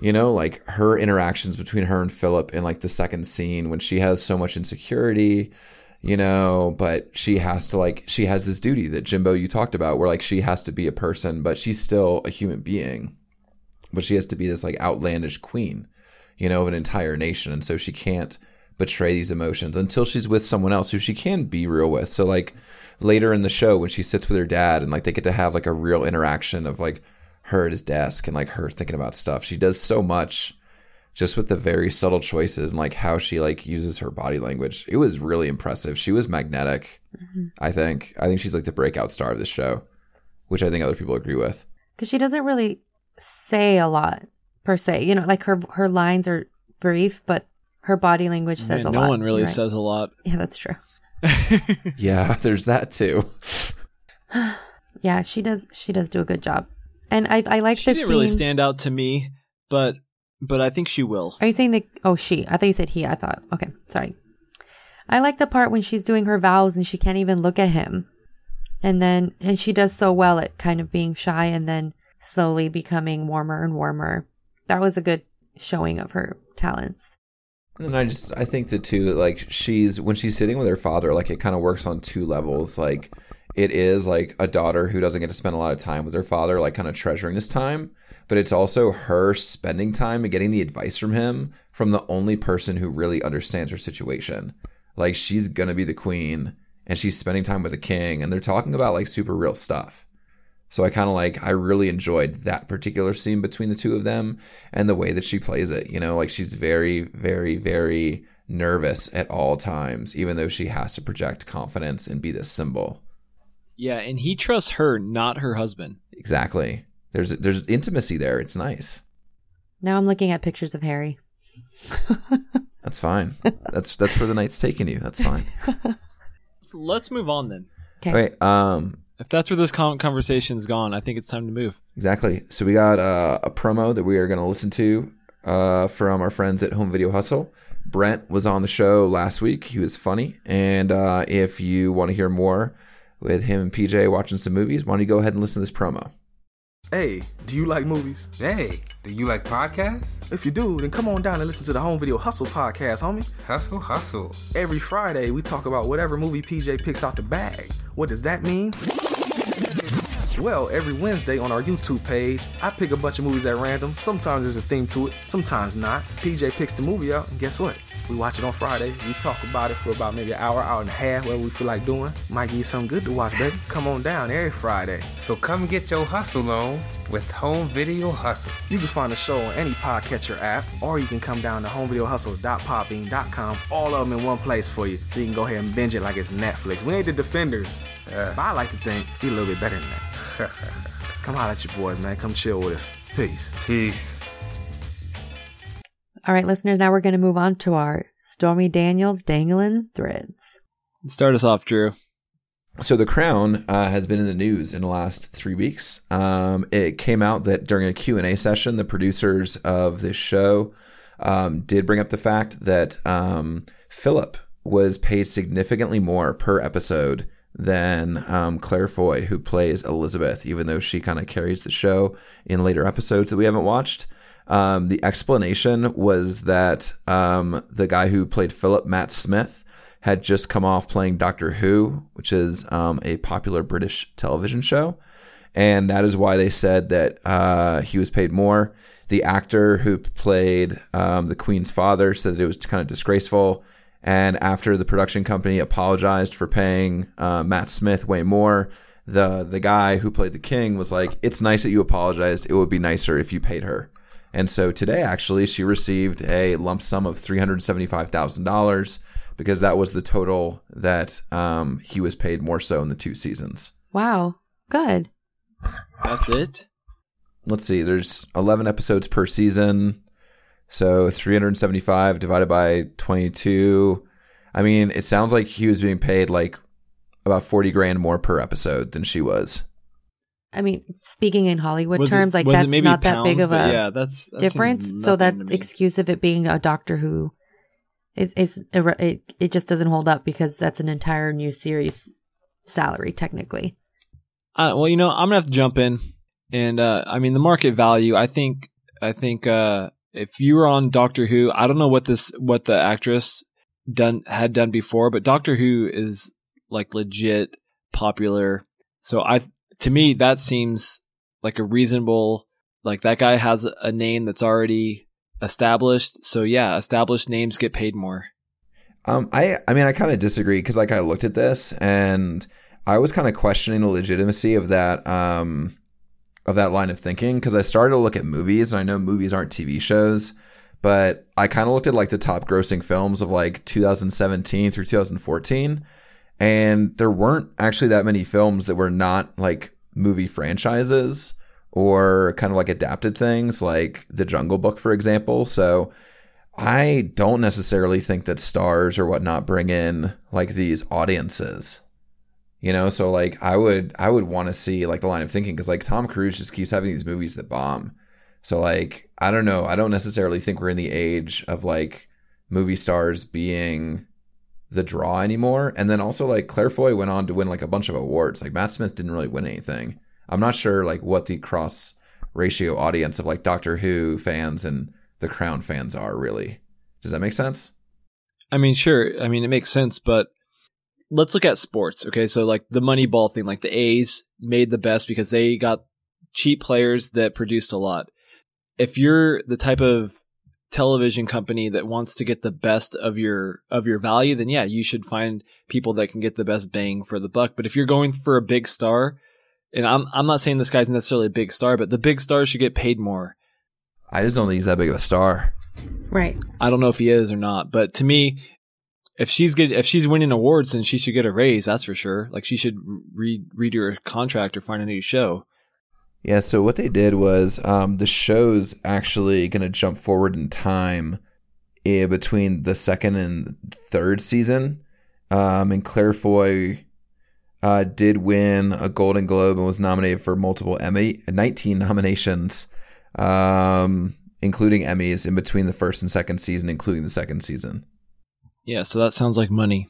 [SPEAKER 3] You know, like her interactions between her and Philip in like the second scene when she has so much insecurity, you know, but she has to like she has this duty that Jimbo you talked about where like she has to be a person, but she's still a human being. But she has to be this like outlandish queen, you know, of an entire nation. And so she can't betray these emotions until she's with someone else who she can be real with. So like later in the show when she sits with her dad and like they get to have like a real interaction of like her at his desk and like her thinking about stuff. She does so much just with the very subtle choices and like how she like uses her body language. It was really impressive. She was magnetic. Mm-hmm. I think. I think she's like the breakout star of this show, which I think other people agree with.
[SPEAKER 2] Because she doesn't really say a lot per se. You know, like her her lines are brief, but her body language says
[SPEAKER 4] Man,
[SPEAKER 2] a
[SPEAKER 4] no
[SPEAKER 2] lot.
[SPEAKER 4] No one really
[SPEAKER 2] Right.
[SPEAKER 4] says a lot.
[SPEAKER 2] Yeah, that's true. *laughs*
[SPEAKER 3] Yeah, *laughs* there's that too. *sighs*
[SPEAKER 2] Yeah, she does. She does do a good job. And I I like
[SPEAKER 4] she
[SPEAKER 2] this
[SPEAKER 4] didn't
[SPEAKER 2] scene.
[SPEAKER 4] really stand out to me, but but I think she will.
[SPEAKER 2] Are you saying that? Oh, she. I thought you said he. I thought. Okay, sorry. I like the part when she's doing her vows and she can't even look at him, and then and she does so well at kind of being shy and then slowly becoming warmer and warmer. That was a good showing of her talents.
[SPEAKER 3] And I just I think the two that like she's when she's sitting with her father, like it kind of works on two levels. Like it is like a daughter who doesn't get to spend a lot of time with her father, like kind of treasuring this time. But it's also her spending time and getting the advice from him from the only person who really understands her situation. Like she's gonna be the queen and she's spending time with the king and they're talking about like super real stuff. So I kind of like I really enjoyed that particular scene between the two of them and the way that she plays it. You know, like she's very, very, very nervous at all times, even though she has to project confidence and be this symbol.
[SPEAKER 4] Yeah, and he trusts her, not her husband.
[SPEAKER 3] Exactly. There's there's intimacy there. It's nice.
[SPEAKER 2] Now I'm looking at pictures of Harry. *laughs*
[SPEAKER 3] That's fine. That's that's where the night's taking you. That's fine. *laughs*
[SPEAKER 4] So let's move on then.
[SPEAKER 2] Okay.
[SPEAKER 3] Wait, um,
[SPEAKER 4] If that's where this conversation's gone, I think it's time to move.
[SPEAKER 3] Exactly. So we got uh, a promo that we are going to listen to uh, from our friends at Home Video Hustle. Brent was on the show last week. He was funny. And uh, if you want to hear more with him and PJ watching some movies, why don't you go ahead and listen to this promo?
[SPEAKER 7] Hey, do you like movies?
[SPEAKER 8] Hey, do you like podcasts?
[SPEAKER 7] If you do, then come on down and listen to the Home Video Hustle podcast, homie.
[SPEAKER 8] Hustle, hustle.
[SPEAKER 7] Every Friday, we talk about whatever movie PJ picks out the bag. What does that mean? Well, every Wednesday on our YouTube page, I pick a bunch of movies at random. Sometimes there's a theme to it, sometimes not. PJ picks the movie out, and guess what? We watch it on Friday. We talk about it for about maybe an hour, hour and a half, whatever we feel like doing. Might give you something good to watch, baby. Come on down every Friday.
[SPEAKER 8] So come get your hustle on with Home Video Hustle.
[SPEAKER 7] You can find the show on any podcatcher app, or you can come down to homevideohustle.podbean.com. All of them in one place for you, so you can go ahead and binge it like it's Netflix. We ain't the defenders,
[SPEAKER 8] Yeah.
[SPEAKER 7] but I like to think we a little bit better than that. *laughs* come holler at your boys, man. Come chill with us. Peace.
[SPEAKER 8] Peace.
[SPEAKER 2] All right, listeners. Now we're going to move on to our Stormy Daniels dangling threads.
[SPEAKER 4] Start us off, Drew.
[SPEAKER 3] So The Crown uh, has been in the news in the last three weeks. Um, it came out that during a Q&A session, the producers of this show um, did bring up the fact that um, Philip was paid significantly more per episode than um, Claire Foy, who plays Elizabeth, even though she kind of carries the show in later episodes that we haven't watched. Um, the explanation was that um, the guy who played Philip, Matt Smith, had just come off playing Doctor Who, which is um, a popular British television show. And that is why they said that uh, he was paid more. The actor who played um, the Queen's father said that it was kind of disgraceful. And after the production company apologized for paying uh, Matt Smith way more, the the guy who played the king was like, "It's nice that you apologized. It would be nicer if you paid her." And so today, actually, she received a lump sum of three hundred seventy-five thousand dollars because that was the total that um, he was paid more so in the two seasons.
[SPEAKER 2] Wow, good.
[SPEAKER 4] That's it.
[SPEAKER 3] let's see, there's 11 episodes per season. So 375 divided by 22. I mean, it sounds like he was being paid like about 40 grand more per episode than she was.
[SPEAKER 2] I mean, speaking in Hollywood
[SPEAKER 4] Was it-
[SPEAKER 2] terms, like that's not that big of a
[SPEAKER 4] yeah, that's that
[SPEAKER 2] difference. So that
[SPEAKER 4] nothing to me.
[SPEAKER 2] excuse of it being a Doctor Who is is it, it just doesn't hold up because that's an entire new series salary technically.
[SPEAKER 4] Uh, well, you know, I'm gonna have to jump in, and uh, I mean the market value. I think, I think uh, if you were on Doctor Who, I don't know what this, what the actress done had done before, but Doctor Who is like legit popular. So I, to me, that seems like a reasonable. Like that guy has a name that's already established. So yeah, established names get paid more.
[SPEAKER 3] Um, I I mean I kind of disagree because like I looked at this and I was kind of questioning the legitimacy of that um of that line of thinking because I started to look at movies and I know movies aren't TV shows, but I kind of looked at like the top grossing films of like 2017 through 2014, and there weren't actually that many films that were not like movie franchises or kind of like adapted things like The Jungle Book, for example. So I don't necessarily think that stars or whatnot bring in like these audiences. You know, so like I would I would want to see like the line of thinking because like Tom Cruise just keeps having these movies that bomb. So like I don't know, I don't necessarily think we're in the age of like movie stars being the draw anymore. And then also like Claire Foy went on to win like a bunch of awards. Like Matt Smith didn't really win anything. I'm not sure like what the cross ratio audience of like Doctor Who fans and the Crown fans are really. Does that make sense?
[SPEAKER 4] I mean, sure. I mean, it makes sense, but let's look at sports. Okay. So like the Moneyball thing, like the A's made the best because they got cheap players that produced a lot. If you're the type of television company that wants to get the best of your, of your value, then yeah, you should find people that can get the best bang for the buck. But if you're going for a big star, and I'm, I'm not saying this guy's necessarily a big star, but the big stars should get paid more.
[SPEAKER 3] I just don't think he's that big of a star.
[SPEAKER 2] Right.
[SPEAKER 4] I don't know if he is or not, but to me, if she's get if she's winning awards, then she should get a raise. That's for sure. Like she should re- redo her contract or find a new show.
[SPEAKER 3] Yeah, so what they did was um, the show's actually going to jump forward in time eh, between the second and third season. Um, and Claire Foy uh, did win a Golden Globe and was nominated for multiple Emmy, 19 nominations, um, including Emmys in between the first and second season, including the second season.
[SPEAKER 4] Yeah, so that sounds like money.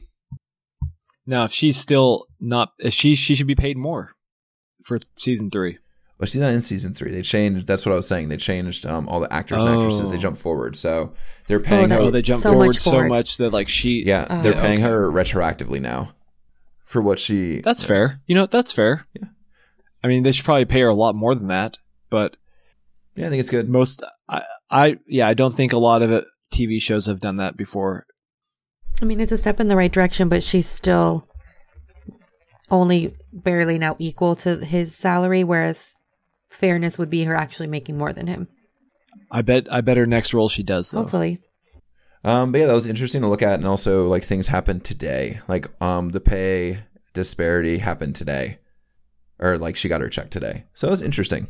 [SPEAKER 4] Now, if she's still not, she she should be paid more for season three.
[SPEAKER 3] Well, she's not in season three. They changed. That's what I was saying. They changed um, all the actors and actresses. They
[SPEAKER 4] Oh.
[SPEAKER 3] jumped forward, so they're paying
[SPEAKER 2] that-
[SPEAKER 3] her.
[SPEAKER 4] Oh, they jump
[SPEAKER 2] so
[SPEAKER 4] forward
[SPEAKER 2] much
[SPEAKER 4] so
[SPEAKER 2] forward.
[SPEAKER 4] much that like she.
[SPEAKER 3] Yeah,
[SPEAKER 2] Oh.
[SPEAKER 3] they're
[SPEAKER 4] Yeah,
[SPEAKER 3] paying her retroactively now for what she.
[SPEAKER 4] that's fair. You know, that's fair.
[SPEAKER 3] Yeah.
[SPEAKER 4] I mean, they should probably pay her a lot more than that, but
[SPEAKER 3] Yeah, I think it's good.
[SPEAKER 4] most, I, I, yeah, I don't think a lot of it, TV shows have done that before.
[SPEAKER 2] I mean, it's a step in the right direction, but she's still only barely now equal to his salary, whereas fairness would be her actually making more than him.
[SPEAKER 4] I bet, I bet her next role she does though.
[SPEAKER 2] Hopefully.
[SPEAKER 3] Um, but yeah, that was interesting to look at, and also like things happened today. Like um, the pay disparity happened today, or like she got her check today. So it was interesting.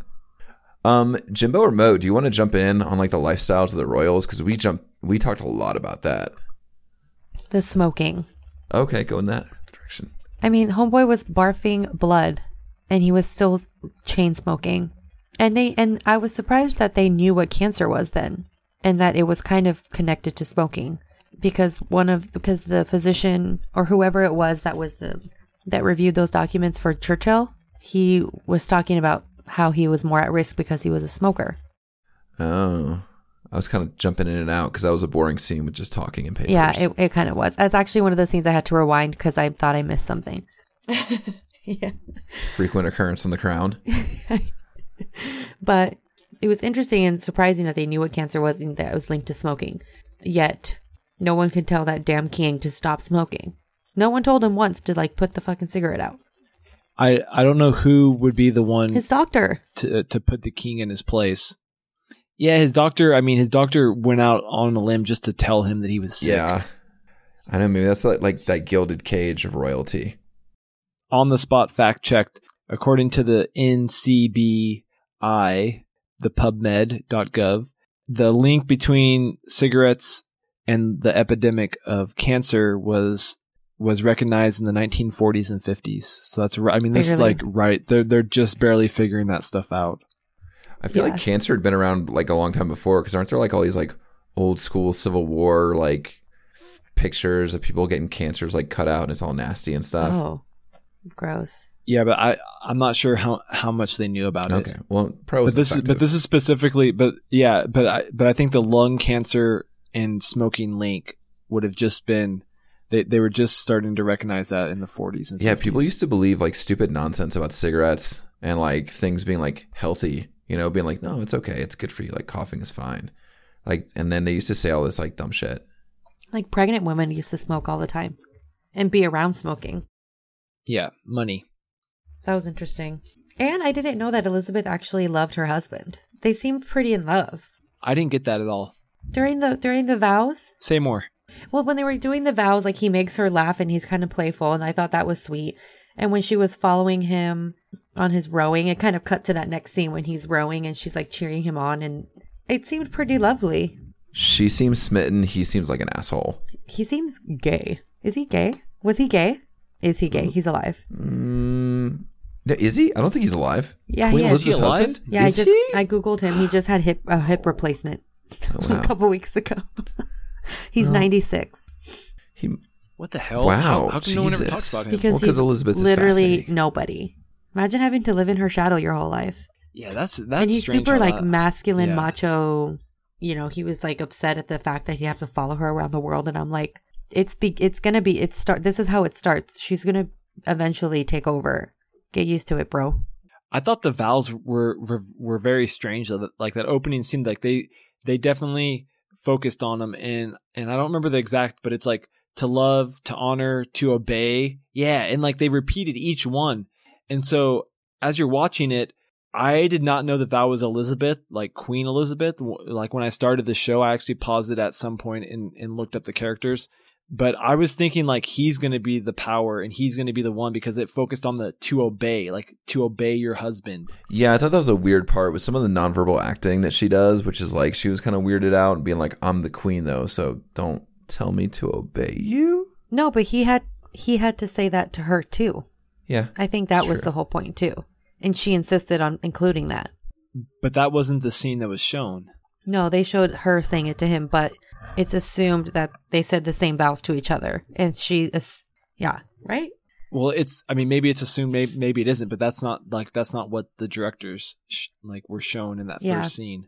[SPEAKER 3] Um, Jimbo or Mo, do you want to jump in on like the lifestyles of the Royals? Because we jump, we talked a lot about that.
[SPEAKER 2] The smoking.
[SPEAKER 3] Okay, go in that direction.
[SPEAKER 2] I mean, Homeboy was barfing blood and he was still chain smoking. And they and I was surprised that they knew what cancer was then and that it was kind of connected to smoking because one of because the physician or whoever it was that was the that reviewed those documents for Churchill, he was talking about how he was more at risk because he was a smoker.
[SPEAKER 3] Oh, I was kind of jumping in and out because that was a boring scene with just talking and papers.
[SPEAKER 2] Yeah, it, it kind of was. That's actually one of those scenes I had to rewind because I thought I missed something. *laughs* *laughs* yeah.
[SPEAKER 3] frequent occurrence on the Crown. *laughs*
[SPEAKER 2] but it was interesting and surprising that they knew what cancer was and that it was linked to smoking. Yet, no one could tell that damn king to stop smoking. No one told him once to like put the fucking cigarette out.
[SPEAKER 4] I, I don't know who would be the one
[SPEAKER 2] His doctor.
[SPEAKER 4] to to put the king in his place. Yeah, his doctor. I mean, his doctor went out on a limb just to tell him that he was sick.
[SPEAKER 3] Yeah, I don't know. Maybe that's like, like that gilded cage of royalty.
[SPEAKER 4] On the spot fact checked. According to the NCBI, the PubMed.gov. The link between cigarettes and the epidemic of cancer was was recognized in the 1940s and 50s. So that's right. I mean, this is like right. They're they're just barely figuring that stuff out.
[SPEAKER 3] I feel
[SPEAKER 2] Yeah.
[SPEAKER 3] like cancer had been around like a long time before because aren't there like all these like old school Civil War like pictures of people getting cancers like cut out and it's all nasty and stuff?
[SPEAKER 2] Oh, gross.
[SPEAKER 4] Yeah, but I I'm not sure how how much they knew about it.
[SPEAKER 3] okay. Well, pros.
[SPEAKER 4] but this is but this is specifically but yeah but I but I think the lung cancer and smoking link would have just been they they were just starting to recognize that in the 40s and 50s.
[SPEAKER 3] yeah. People used to believe like stupid nonsense about cigarettes and like things being like healthy. You know, being like, no, it's okay, it's good for you. Like coughing is fine. Like, and then they used to say all this like dumb shit.
[SPEAKER 2] Like pregnant women used to smoke all the time and be around smoking.
[SPEAKER 4] Yeah money
[SPEAKER 2] That was interesting. And I didn't know that Elizabeth actually loved her husband. They seemed pretty in love.
[SPEAKER 4] I didn't get that at all
[SPEAKER 2] During the during the vows,
[SPEAKER 4] say more
[SPEAKER 2] well, when they were doing the vows, like he makes her laugh and he's kind of playful, and I thought that was sweet. And when she was following him on his rowing, it kind of cut to that next scene when he's rowing and she's like cheering him on, and it seemed pretty lovely.
[SPEAKER 3] She seems smitten. He seems like an asshole.
[SPEAKER 2] He seems gay. Is he gay? Was he gay? Is he gay? He's alive.
[SPEAKER 3] Mm, no, is he? I don't think he's alive.
[SPEAKER 2] Yeah,
[SPEAKER 3] Queen
[SPEAKER 2] he is.
[SPEAKER 4] Is he alive?
[SPEAKER 3] husband?
[SPEAKER 2] Yeah, I just
[SPEAKER 3] he?
[SPEAKER 2] I googled him. He just had hip a hip replacement
[SPEAKER 3] Oh, *laughs* wow.
[SPEAKER 2] a couple weeks ago. *laughs* He's
[SPEAKER 3] Oh.
[SPEAKER 2] 96
[SPEAKER 3] He
[SPEAKER 4] what the hell
[SPEAKER 3] Wow,
[SPEAKER 4] how, how come no one ever
[SPEAKER 3] Jesus.
[SPEAKER 4] talks about him
[SPEAKER 2] because
[SPEAKER 3] Well, 'cause
[SPEAKER 2] he's
[SPEAKER 3] Elizabeth is
[SPEAKER 2] literally
[SPEAKER 3] fascinating.
[SPEAKER 2] nobody. Imagine having to live in her shadow your whole life.
[SPEAKER 4] yeah that's that's
[SPEAKER 2] and he's
[SPEAKER 4] strange
[SPEAKER 2] super
[SPEAKER 4] how
[SPEAKER 2] like
[SPEAKER 4] that-
[SPEAKER 2] masculine,
[SPEAKER 4] yeah.
[SPEAKER 2] macho. You know, he was like upset at the fact that he have to follow her around the world, and I'm like, it's be, it's gonna be, it's start. This is how it starts. She's gonna eventually take over. Get used to it, bro.
[SPEAKER 4] I thought the vows were were, were very strange. Like that opening scene, like they they definitely focused on them, and and I don't remember the exact, but it's like to love, to honor, to obey. Yeah, and like they repeated each one, and so as you're watching it. I did not know that that was Elizabeth, like Queen Elizabeth. Like when I started the show, I actually paused it at some point and, and looked up the characters. But I was thinking like he's going to be the power and he's going to be the one because it focused on the to obey, like to obey your husband.
[SPEAKER 3] Yeah, I thought that was a weird part with some of the nonverbal acting that she does, which is like she was kind of weirded out and being like, "I'm the queen, though, so don't tell me to obey you."
[SPEAKER 2] No, but he had he had to say that to her too.
[SPEAKER 3] Yeah,
[SPEAKER 2] I think that was
[SPEAKER 3] Sure.
[SPEAKER 2] the whole point too, and she insisted on including that.
[SPEAKER 4] But that wasn't the scene that was shown.
[SPEAKER 2] No, they showed her saying it to him, but it's assumed that they said the same vows to each other, and she is, yeah, right.
[SPEAKER 4] Well, it's I mean maybe it's assumed maybe, maybe it isn't, but that's not like that's not what the directors sh- like were shown in that
[SPEAKER 2] Yeah.
[SPEAKER 4] first scene.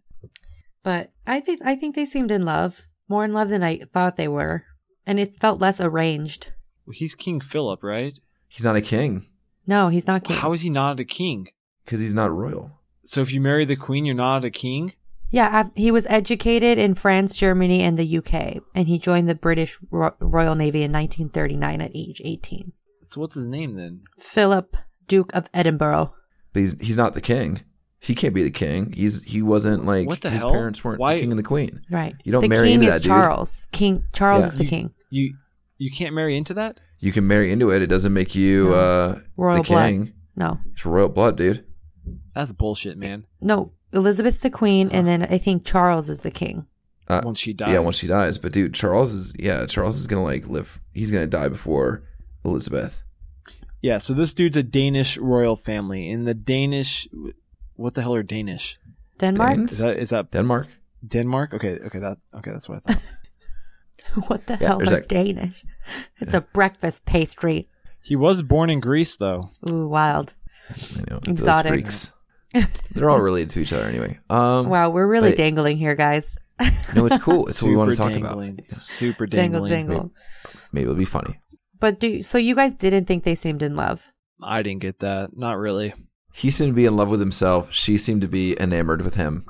[SPEAKER 2] But I think I think they seemed in love, more in love than I thought they were, and it felt less arranged.
[SPEAKER 4] Well, he's King Philip, right?
[SPEAKER 3] he's not a king
[SPEAKER 2] No, he's not king.
[SPEAKER 4] How is he not a king?
[SPEAKER 3] because he's not royal.
[SPEAKER 4] So if you marry the queen, you're not a king?
[SPEAKER 2] Yeah, he was educated in France, Germany, and the UK, and he joined the British Ro- Royal Navy in 1939 at age 18.
[SPEAKER 4] So what's his name then?
[SPEAKER 2] Philip, Duke of Edinburgh.
[SPEAKER 3] But he's he's not the king. He can't be the king. He's he wasn't like
[SPEAKER 4] What the
[SPEAKER 3] his
[SPEAKER 4] hell?
[SPEAKER 3] parents weren't
[SPEAKER 4] Why-
[SPEAKER 3] the king and the queen.
[SPEAKER 2] Right.
[SPEAKER 3] You don't
[SPEAKER 2] the
[SPEAKER 3] marry
[SPEAKER 2] king
[SPEAKER 3] into
[SPEAKER 2] is
[SPEAKER 3] that, dude.
[SPEAKER 2] Charles. King Charles
[SPEAKER 3] Yeah.
[SPEAKER 2] is the
[SPEAKER 4] You-
[SPEAKER 2] king.
[SPEAKER 4] You you can't marry into that?
[SPEAKER 3] You can marry into it. It doesn't make you
[SPEAKER 2] No.
[SPEAKER 3] uh,
[SPEAKER 2] Royal
[SPEAKER 3] the
[SPEAKER 2] blood.
[SPEAKER 3] king.
[SPEAKER 2] No,
[SPEAKER 3] It's royal blood, dude.
[SPEAKER 4] That's bullshit, man.
[SPEAKER 2] no. Elizabeth's the queen, and then I think Charles is the king.
[SPEAKER 3] Uh,
[SPEAKER 4] Once she dies.
[SPEAKER 3] Yeah, once she dies. But dude, Charles is yeah, Charles is gonna like live. He's gonna die before Elizabeth.
[SPEAKER 4] Yeah, so this dude's a Danish royal family. In the Danish what the hell are Danish?
[SPEAKER 2] Denmark.
[SPEAKER 3] Danes?
[SPEAKER 4] Is that is that
[SPEAKER 3] Denmark.
[SPEAKER 4] Denmark? Okay, okay, that okay, that's what I thought. *laughs* *laughs*
[SPEAKER 2] what the
[SPEAKER 3] Yeah,
[SPEAKER 2] hell
[SPEAKER 3] there's
[SPEAKER 2] are
[SPEAKER 3] that-
[SPEAKER 2] Danish? It's a breakfast pastry.
[SPEAKER 4] he was born in Greece though.
[SPEAKER 2] Ooh, wild.
[SPEAKER 3] I know.
[SPEAKER 2] Exotic.
[SPEAKER 3] Those Greeks. *laughs* They're all related to each other anyway. Um,
[SPEAKER 2] wow, we're really
[SPEAKER 3] but-
[SPEAKER 2] dangling here, guys.
[SPEAKER 3] No, it's cool. It's what we want to talk
[SPEAKER 4] dangling.
[SPEAKER 3] about.
[SPEAKER 4] Super
[SPEAKER 2] dangle,
[SPEAKER 4] dangling.
[SPEAKER 2] dangle.
[SPEAKER 3] Maybe it'll be funny.
[SPEAKER 2] But do so you guys didn't think they seemed in love?
[SPEAKER 4] I didn't get that. Not really.
[SPEAKER 3] He seemed to be in love with himself. She seemed to be enamored with him.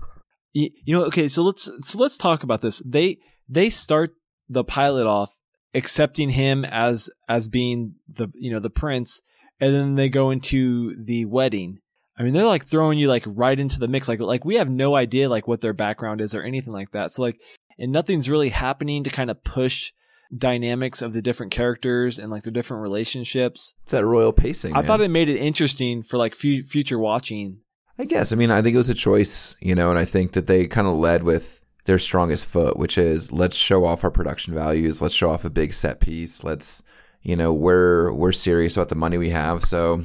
[SPEAKER 4] You, you know, okay, so let's so let's talk about this. They they start the pilot off accepting him as as being the you know the prince, and then they go into the wedding. I mean, they're like throwing you like right into the mix. Like like we have no idea like what their background is or anything like that. So like, and nothing's really happening to kind of push dynamics of the different characters and like their different relationships.
[SPEAKER 3] It's that royal pacing.
[SPEAKER 4] I
[SPEAKER 3] man.
[SPEAKER 4] thought it made it interesting for like fu- future watching.
[SPEAKER 3] I guess. I mean, I think it was a choice, you know, and I think that they kind of led with their strongest foot, which is let's show off our production values, let's show off a big set piece, let's, you know, we're we're serious about the money we have, so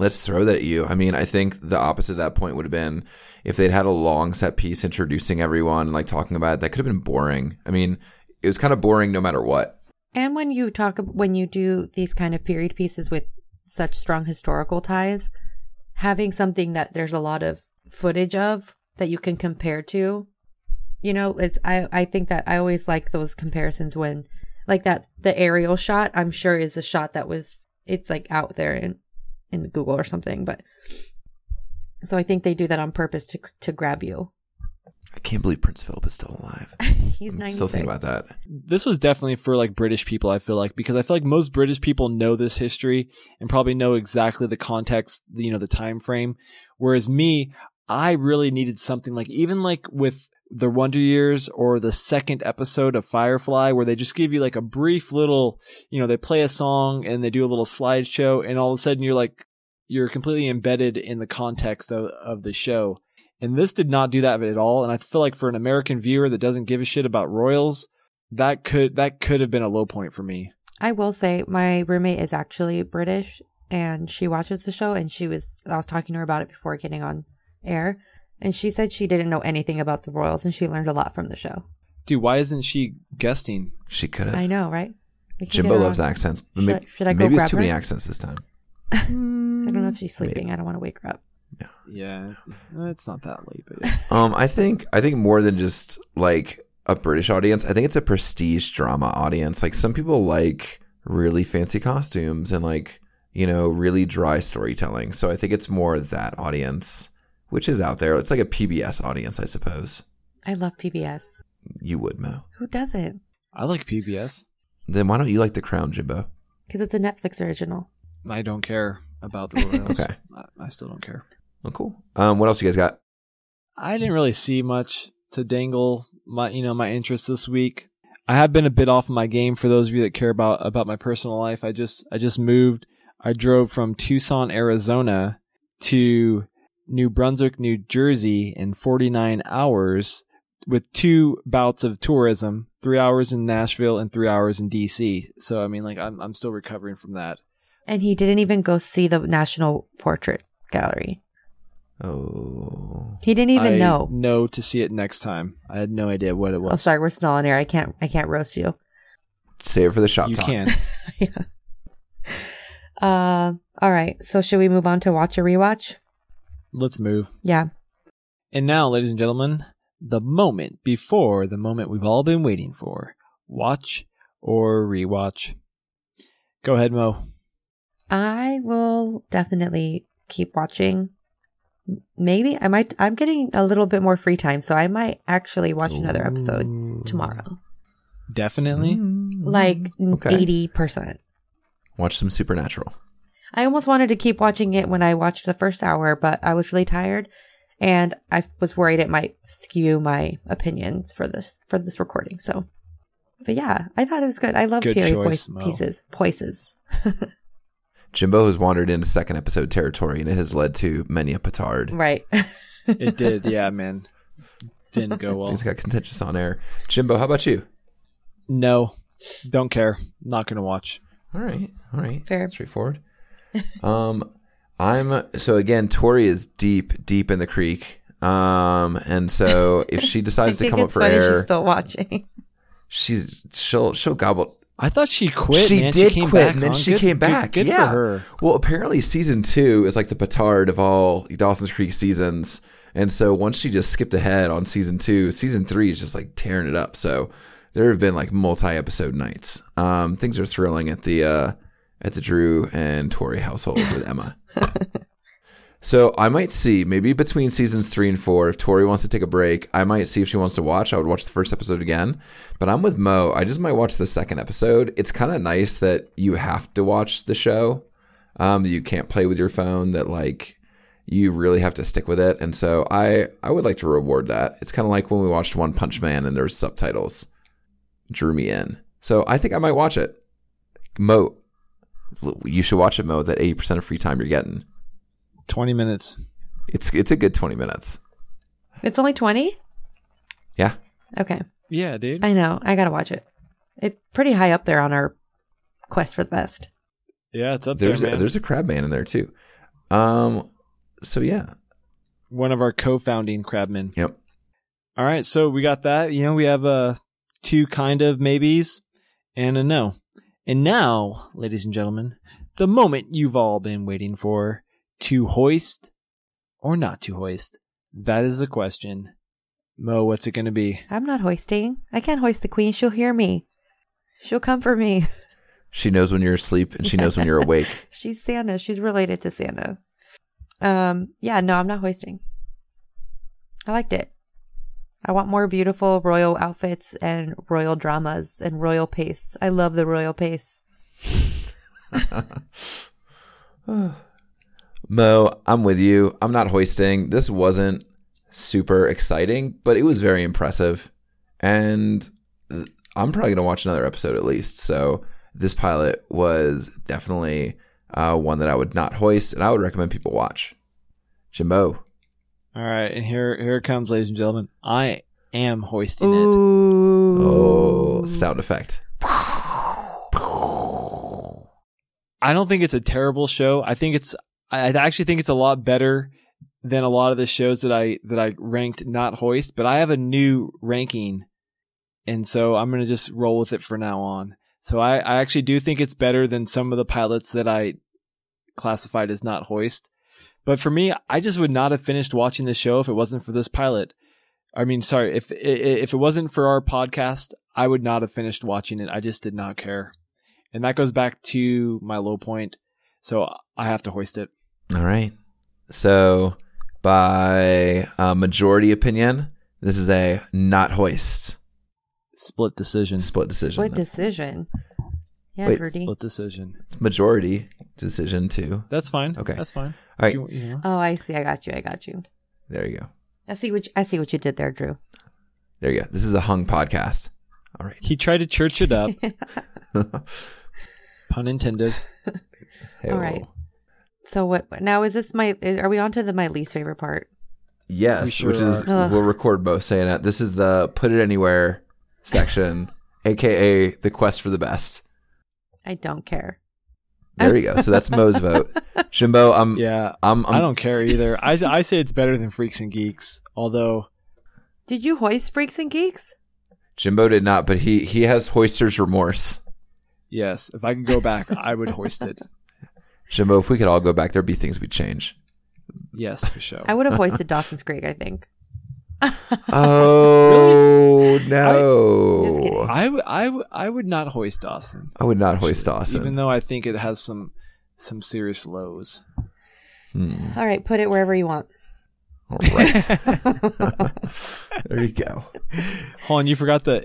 [SPEAKER 3] let's throw that at you. I mean, I think the opposite of that point would have been if they'd had a long set piece introducing everyone, and like talking about it, that could have been boring. I mean, it was kind of boring no matter what.
[SPEAKER 2] And when you talk, when you do these kind of period pieces with such strong historical ties, having something that there's a lot of footage of that you can compare to, you know, is I I think that I always like those comparisons when, like that the aerial shot, I'm sure is a shot that was it's like out there in in Google or something, but so I think they do that on purpose to to grab you.
[SPEAKER 3] I can't believe Prince Philip is still alive. *laughs*
[SPEAKER 2] He's 96.
[SPEAKER 3] still thinking about that.
[SPEAKER 4] This was definitely for like British people, I feel like, because I feel like most British people know this history and probably know exactly the context, you know, the time frame. Whereas me, I really needed something like even like with the Wonder Years or the second episode of Firefly where they just give you like a brief little, you know, they play a song and they do a little slideshow and all of a sudden you're like you're completely embedded in the context of, of the show. And this did not do that at all. And I feel like for an American viewer that doesn't give a shit about Royals, that could that could have been a low point for me.
[SPEAKER 2] I will say my roommate is actually British and she watches the show and she was I was talking to her about it before getting on air and she said she didn't know anything about the Royals and she learned a lot from the show.
[SPEAKER 4] Dude, why isn't she guesting?
[SPEAKER 3] She could have.
[SPEAKER 2] I know, right? We can
[SPEAKER 3] Jimbo
[SPEAKER 2] get her
[SPEAKER 3] loves
[SPEAKER 2] on.
[SPEAKER 3] accents. but
[SPEAKER 2] Should
[SPEAKER 3] may-
[SPEAKER 2] I- should I go
[SPEAKER 3] maybe
[SPEAKER 2] grab
[SPEAKER 3] it's too many
[SPEAKER 2] her?
[SPEAKER 3] accents this time. *laughs*
[SPEAKER 2] I don't know if she's sleeping. I don't want to wake her up.
[SPEAKER 4] Yeah, it's, it's not that late, but yeah. *laughs*
[SPEAKER 3] Um, I think I think more than just like a British audience, I think it's a prestige drama audience. Like some people like really fancy costumes and like you know really dry storytelling. So I think it's more that audience, which is out there. It's like a PBS audience, I suppose.
[SPEAKER 2] I love PBS.
[SPEAKER 3] You would, Mo.
[SPEAKER 2] Who doesn't?
[SPEAKER 4] I like PBS.
[SPEAKER 3] Then why don't you like The Crown, Jimbo?
[SPEAKER 2] Because it's a Netflix original.
[SPEAKER 4] I don't care about the Royals. *laughs*
[SPEAKER 3] Okay.
[SPEAKER 4] I, I still don't care.
[SPEAKER 3] Oh, cool. Um, what else you guys got?
[SPEAKER 4] I didn't really see much to dangle my you know my interest this week. I have been a bit off of my game for those of you that care about about my personal life. I just I just moved. I drove from Tucson, Arizona to New Brunswick, New Jersey in 49 hours with two bouts of tourism, 3 hours in Nashville and 3 hours in DC. So I mean like I'm I'm still recovering from that.
[SPEAKER 2] And he didn't even go see the National Portrait Gallery.
[SPEAKER 3] Oh,
[SPEAKER 2] He didn't even
[SPEAKER 4] I
[SPEAKER 2] know.
[SPEAKER 4] know to see it next time. I had no idea what it was.
[SPEAKER 2] Oh, sorry, we're still on air. I can't. I can't roast you.
[SPEAKER 3] save it for the shop
[SPEAKER 4] You
[SPEAKER 3] talk.
[SPEAKER 4] can. *laughs*
[SPEAKER 2] yeah. Uh, all right. So should we move on to watch or rewatch?
[SPEAKER 4] Let's move.
[SPEAKER 2] Yeah.
[SPEAKER 4] And now, ladies and gentlemen, the moment before the moment we've all been waiting for. Watch or rewatch. Go ahead, Mo.
[SPEAKER 2] I will definitely keep watching. Maybe I might. I'm getting a little bit more free time, so I might actually watch another episode tomorrow.
[SPEAKER 4] Definitely. Mm.
[SPEAKER 2] Like
[SPEAKER 3] Okay.
[SPEAKER 2] eighty percent.
[SPEAKER 3] Watch some Supernatural.
[SPEAKER 2] I almost wanted to keep watching it when I watched the first hour, but I was really tired, and I was worried it might skew my opinions for this for this recording. So, but yeah, I thought it was good. I love
[SPEAKER 4] Good
[SPEAKER 2] period
[SPEAKER 4] choice,
[SPEAKER 2] voice pieces, voices. *laughs*
[SPEAKER 3] Jimbo has wandered into second episode territory, and it has led to many a petard.
[SPEAKER 2] Right.
[SPEAKER 4] It *laughs* did, yeah, man. Didn't go well.
[SPEAKER 3] Things got contentious on air. Jimbo, how about you?
[SPEAKER 4] No, don't care. Not gonna watch.
[SPEAKER 3] All right, all right,
[SPEAKER 2] Fair.
[SPEAKER 3] straightforward. Um, I'm so again. Tori is deep, deep in the creek. Um, and so *laughs* if she decides to come up for air,
[SPEAKER 2] she's still watching.
[SPEAKER 3] she's she'll she'll gobble.
[SPEAKER 4] I thought she quit.
[SPEAKER 3] she
[SPEAKER 4] man.
[SPEAKER 3] did
[SPEAKER 4] came
[SPEAKER 3] quit,
[SPEAKER 4] back,
[SPEAKER 3] and then
[SPEAKER 4] huh?
[SPEAKER 3] she
[SPEAKER 4] Good-
[SPEAKER 3] came
[SPEAKER 4] good-
[SPEAKER 3] back.
[SPEAKER 4] Good,
[SPEAKER 3] yeah.
[SPEAKER 4] for her.
[SPEAKER 3] Well, apparently season two is like the petard of all Dawson's Creek seasons, and so once she just skipped ahead on season two, season three is just like tearing it up. So there have been like multi-episode nights. Um, things are thrilling at the uh, at the Drew and Tori household with Emma. *laughs* So I might see maybe between seasons three and four, if Tori wants to take a break, I might see if she wants to watch. I would watch the first episode again. But I'm with Mo. I just might watch the second episode. It's kind of nice that you have to watch the show. Um, that you can't play with your phone. That like you really have to stick with it. And so I I would like to reward that. It's kind of like when we watched One Punch Man and there's subtitles. Drew me in. So I think I might watch it. Mo, you should watch it, Mo. That eighty percent of free time you're getting.
[SPEAKER 4] Twenty minutes.
[SPEAKER 3] It's it's a good twenty minutes.
[SPEAKER 2] It's only 20?
[SPEAKER 3] Yeah.
[SPEAKER 2] Okay.
[SPEAKER 4] Yeah, dude.
[SPEAKER 2] I know. I got to watch it. It's pretty high up there on our quest for the best.
[SPEAKER 4] Yeah, it's up
[SPEAKER 3] There's
[SPEAKER 4] there,
[SPEAKER 3] a, there's a crab man in there too. Um. So yeah.
[SPEAKER 4] One of our co-founding crabmen.
[SPEAKER 3] Yep.
[SPEAKER 4] All right, so we got that. You know, we have uh, two kind of maybes and a no. And now, ladies and gentlemen, the moment you've all been waiting for to hoist or not to hoist. That is the question. Mo, what's it going to be?
[SPEAKER 2] I'm not hoisting. I can't hoist the queen. She'll hear me. She'll come for me.
[SPEAKER 3] She knows when you're asleep and she knows when you're awake. *laughs*
[SPEAKER 2] She's Santa. She's related to Santa. Um, yeah, no, I'm not hoisting. I liked it. I want more beautiful royal outfits and royal dramas and royal pace. I love the royal pace. *laughs*
[SPEAKER 3] Mo, I'm with you. I'm not hoisting. This wasn't super exciting, but it was very impressive. And I'm probably going to watch another episode at least. So this pilot was definitely uh, one that I would not hoist and I would recommend people watch. Jimbo.
[SPEAKER 4] All right, and here here it comes, ladies and gentlemen. I am hoisting it.
[SPEAKER 3] Oh, sound effect.
[SPEAKER 4] I don't think it's a terrible show. I think it's I I actually think it's a lot better than a lot of the shows that I that I ranked not hoist, but I have a new ranking. And so I'm going to just roll with it for now on. So I, I actually do think it's better than some of the pilots that I classified as not hoist. But for me, I just would not have finished watching the show if it wasn't for this pilot. I mean, sorry, if if it wasn't for our podcast, I would not have finished watching it. I just did not care. And that goes back to my low point. So I have to hoist it.
[SPEAKER 3] All right. So, by uh, majority opinion, this is a not hoist.
[SPEAKER 4] Split decision.
[SPEAKER 3] Split decision.
[SPEAKER 2] Split decision. Yeah,
[SPEAKER 3] Wait,
[SPEAKER 2] Rudy.
[SPEAKER 4] Split decision.
[SPEAKER 3] It's majority decision too.
[SPEAKER 4] That's fine.
[SPEAKER 3] Okay.
[SPEAKER 4] That's fine.
[SPEAKER 3] All right.
[SPEAKER 4] You- you know.
[SPEAKER 2] Oh, I see. I got you. I got you.
[SPEAKER 3] There you go.
[SPEAKER 2] I see what you, I see what you did there, Drew.
[SPEAKER 3] There you go. This is a hung podcast. All right.
[SPEAKER 4] He tried to church it up, *laughs* pun intended. *laughs*
[SPEAKER 3] Hey,
[SPEAKER 2] All right. So what now is this my is, are we on to the my least favorite part?
[SPEAKER 3] Yes,
[SPEAKER 4] sure
[SPEAKER 3] which is
[SPEAKER 2] are.
[SPEAKER 3] We'll record both saying it. This is the put it anywhere section, *laughs* aka the quest for the best.
[SPEAKER 2] I don't care.
[SPEAKER 3] There you go. So that's Mo's vote. *laughs* Jimbo, I'm
[SPEAKER 4] Yeah,
[SPEAKER 3] I'm, I'm
[SPEAKER 4] I don't care either. I I say it's better than Freaks and Geeks. Although
[SPEAKER 2] Did you hoist Freaks and Geeks?
[SPEAKER 3] Jimbo did not, but he he has hoister's remorse.
[SPEAKER 4] yes, if I could go back, I would hoist it. *laughs*
[SPEAKER 3] Jimbo, if we could all go back, there'd be things we'd change.
[SPEAKER 4] Yes, for sure.
[SPEAKER 2] I would have hoisted Dawson's Creek, I think.
[SPEAKER 3] Oh *laughs*
[SPEAKER 2] Just
[SPEAKER 3] no!
[SPEAKER 2] kidding.
[SPEAKER 4] I would I I would not hoist Dawson.
[SPEAKER 3] I would not hoist
[SPEAKER 4] actually,
[SPEAKER 3] Dawson.
[SPEAKER 4] even though I think it has some some serious lows.
[SPEAKER 3] Hmm.
[SPEAKER 2] All right, put it wherever you want.
[SPEAKER 3] All right. *laughs* *laughs* there you go.
[SPEAKER 4] Hold on, you forgot the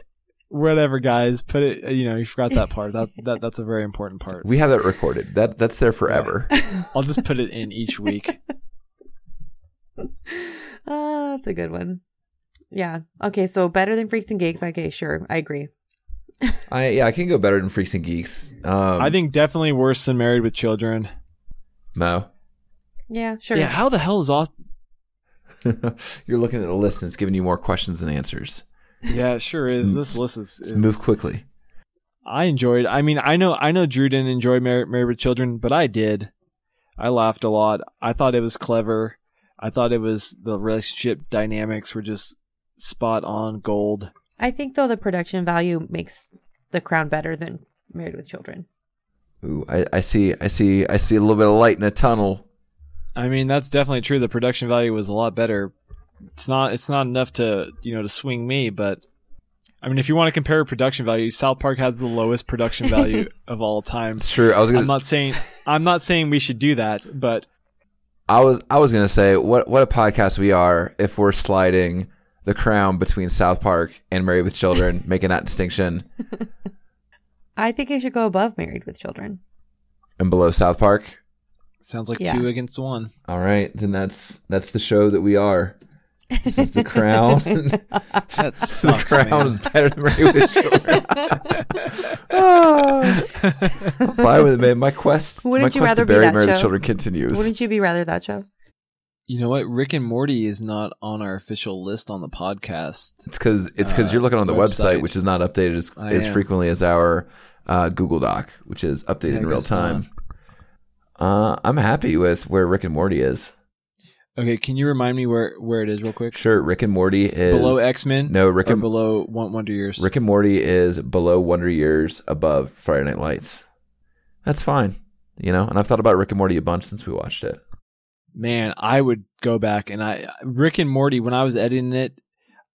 [SPEAKER 4] whatever, guys. Put it. You know, you forgot that part. That that that's a very important part.
[SPEAKER 3] We have that recorded. That that's there forever.
[SPEAKER 4] I'll just put it in each week.
[SPEAKER 2] Ah, that's a good one. Yeah. Okay, so better than Freaks and Geeks. Okay, sure. I agree.
[SPEAKER 3] I yeah, I can go better than Freaks and Geeks. Um,
[SPEAKER 4] I think definitely worse than Married with Children.
[SPEAKER 3] Mo.
[SPEAKER 2] Yeah, sure.
[SPEAKER 4] Yeah, how the hell is Austin? *laughs*
[SPEAKER 3] You're looking at the list and it's giving you more questions than answers.
[SPEAKER 4] Yeah, it sure is. This list is. Is-
[SPEAKER 3] move quickly.
[SPEAKER 4] I enjoyed. I mean, I know, I know, Drew didn't enjoy Mar- Married with Children, but I did. I laughed a lot. I thought it was clever. I thought it was the relationship dynamics were just spot on gold.
[SPEAKER 2] I think though the production value makes The Crown better than Married with Children.
[SPEAKER 3] Ooh, I, I see, I see, I see a little bit of light in a tunnel.
[SPEAKER 4] I mean, that's definitely true. The production value was a lot better. It's not. It's not enough to you know to swing me, but I mean, if you want to compare production value, South Park has the lowest production value *laughs* of all time.
[SPEAKER 3] It's true. I was gonna,
[SPEAKER 4] I'm not saying I'm not saying we should do that, but
[SPEAKER 3] I was, I was gonna say, what, what a podcast we are if we're sliding the crown between South Park and Married with Children, *laughs* making that distinction, *laughs*
[SPEAKER 2] I think it should go above Married with Children.
[SPEAKER 3] and below South Park.
[SPEAKER 4] sounds like
[SPEAKER 2] Yeah.
[SPEAKER 4] two against one.
[SPEAKER 3] All right, then that's that's the show that we are. This is the crown. *laughs*
[SPEAKER 4] That
[SPEAKER 3] the crown
[SPEAKER 4] man.
[SPEAKER 3] is better than Married with Children. Ah. I'm fine with it, man. My quest,
[SPEAKER 2] Wouldn't
[SPEAKER 3] my
[SPEAKER 2] you
[SPEAKER 3] quest
[SPEAKER 2] rather
[SPEAKER 3] to
[SPEAKER 2] be
[SPEAKER 3] bury
[SPEAKER 2] that
[SPEAKER 3] Married with
[SPEAKER 2] show?
[SPEAKER 3] Children continues.
[SPEAKER 2] Wouldn't you be rather that show?
[SPEAKER 4] You know what? Rick and Morty is not on our official list on the podcast.
[SPEAKER 3] It's because it's because
[SPEAKER 4] Uh,
[SPEAKER 3] you're looking on the website,
[SPEAKER 4] website.
[SPEAKER 3] which is not updated as,
[SPEAKER 4] I
[SPEAKER 3] as
[SPEAKER 4] am.
[SPEAKER 3] frequently as our uh, Google Doc, which is updated
[SPEAKER 4] Yeah,
[SPEAKER 3] in real time. Uh, I'm happy with where Rick and Morty is.
[SPEAKER 4] Okay, can you remind me where where it is real quick?
[SPEAKER 3] Sure, Rick and Morty is
[SPEAKER 4] Below X Men?
[SPEAKER 3] No, Rick
[SPEAKER 4] or
[SPEAKER 3] and
[SPEAKER 4] below Wonder Years.
[SPEAKER 3] Rick and Morty is below Wonder Years, above Friday Night Lights. That's fine, you know. And I've thought about Rick and Morty a bunch since we watched it.
[SPEAKER 4] Man, I would go back and I Rick and Morty when I was editing it,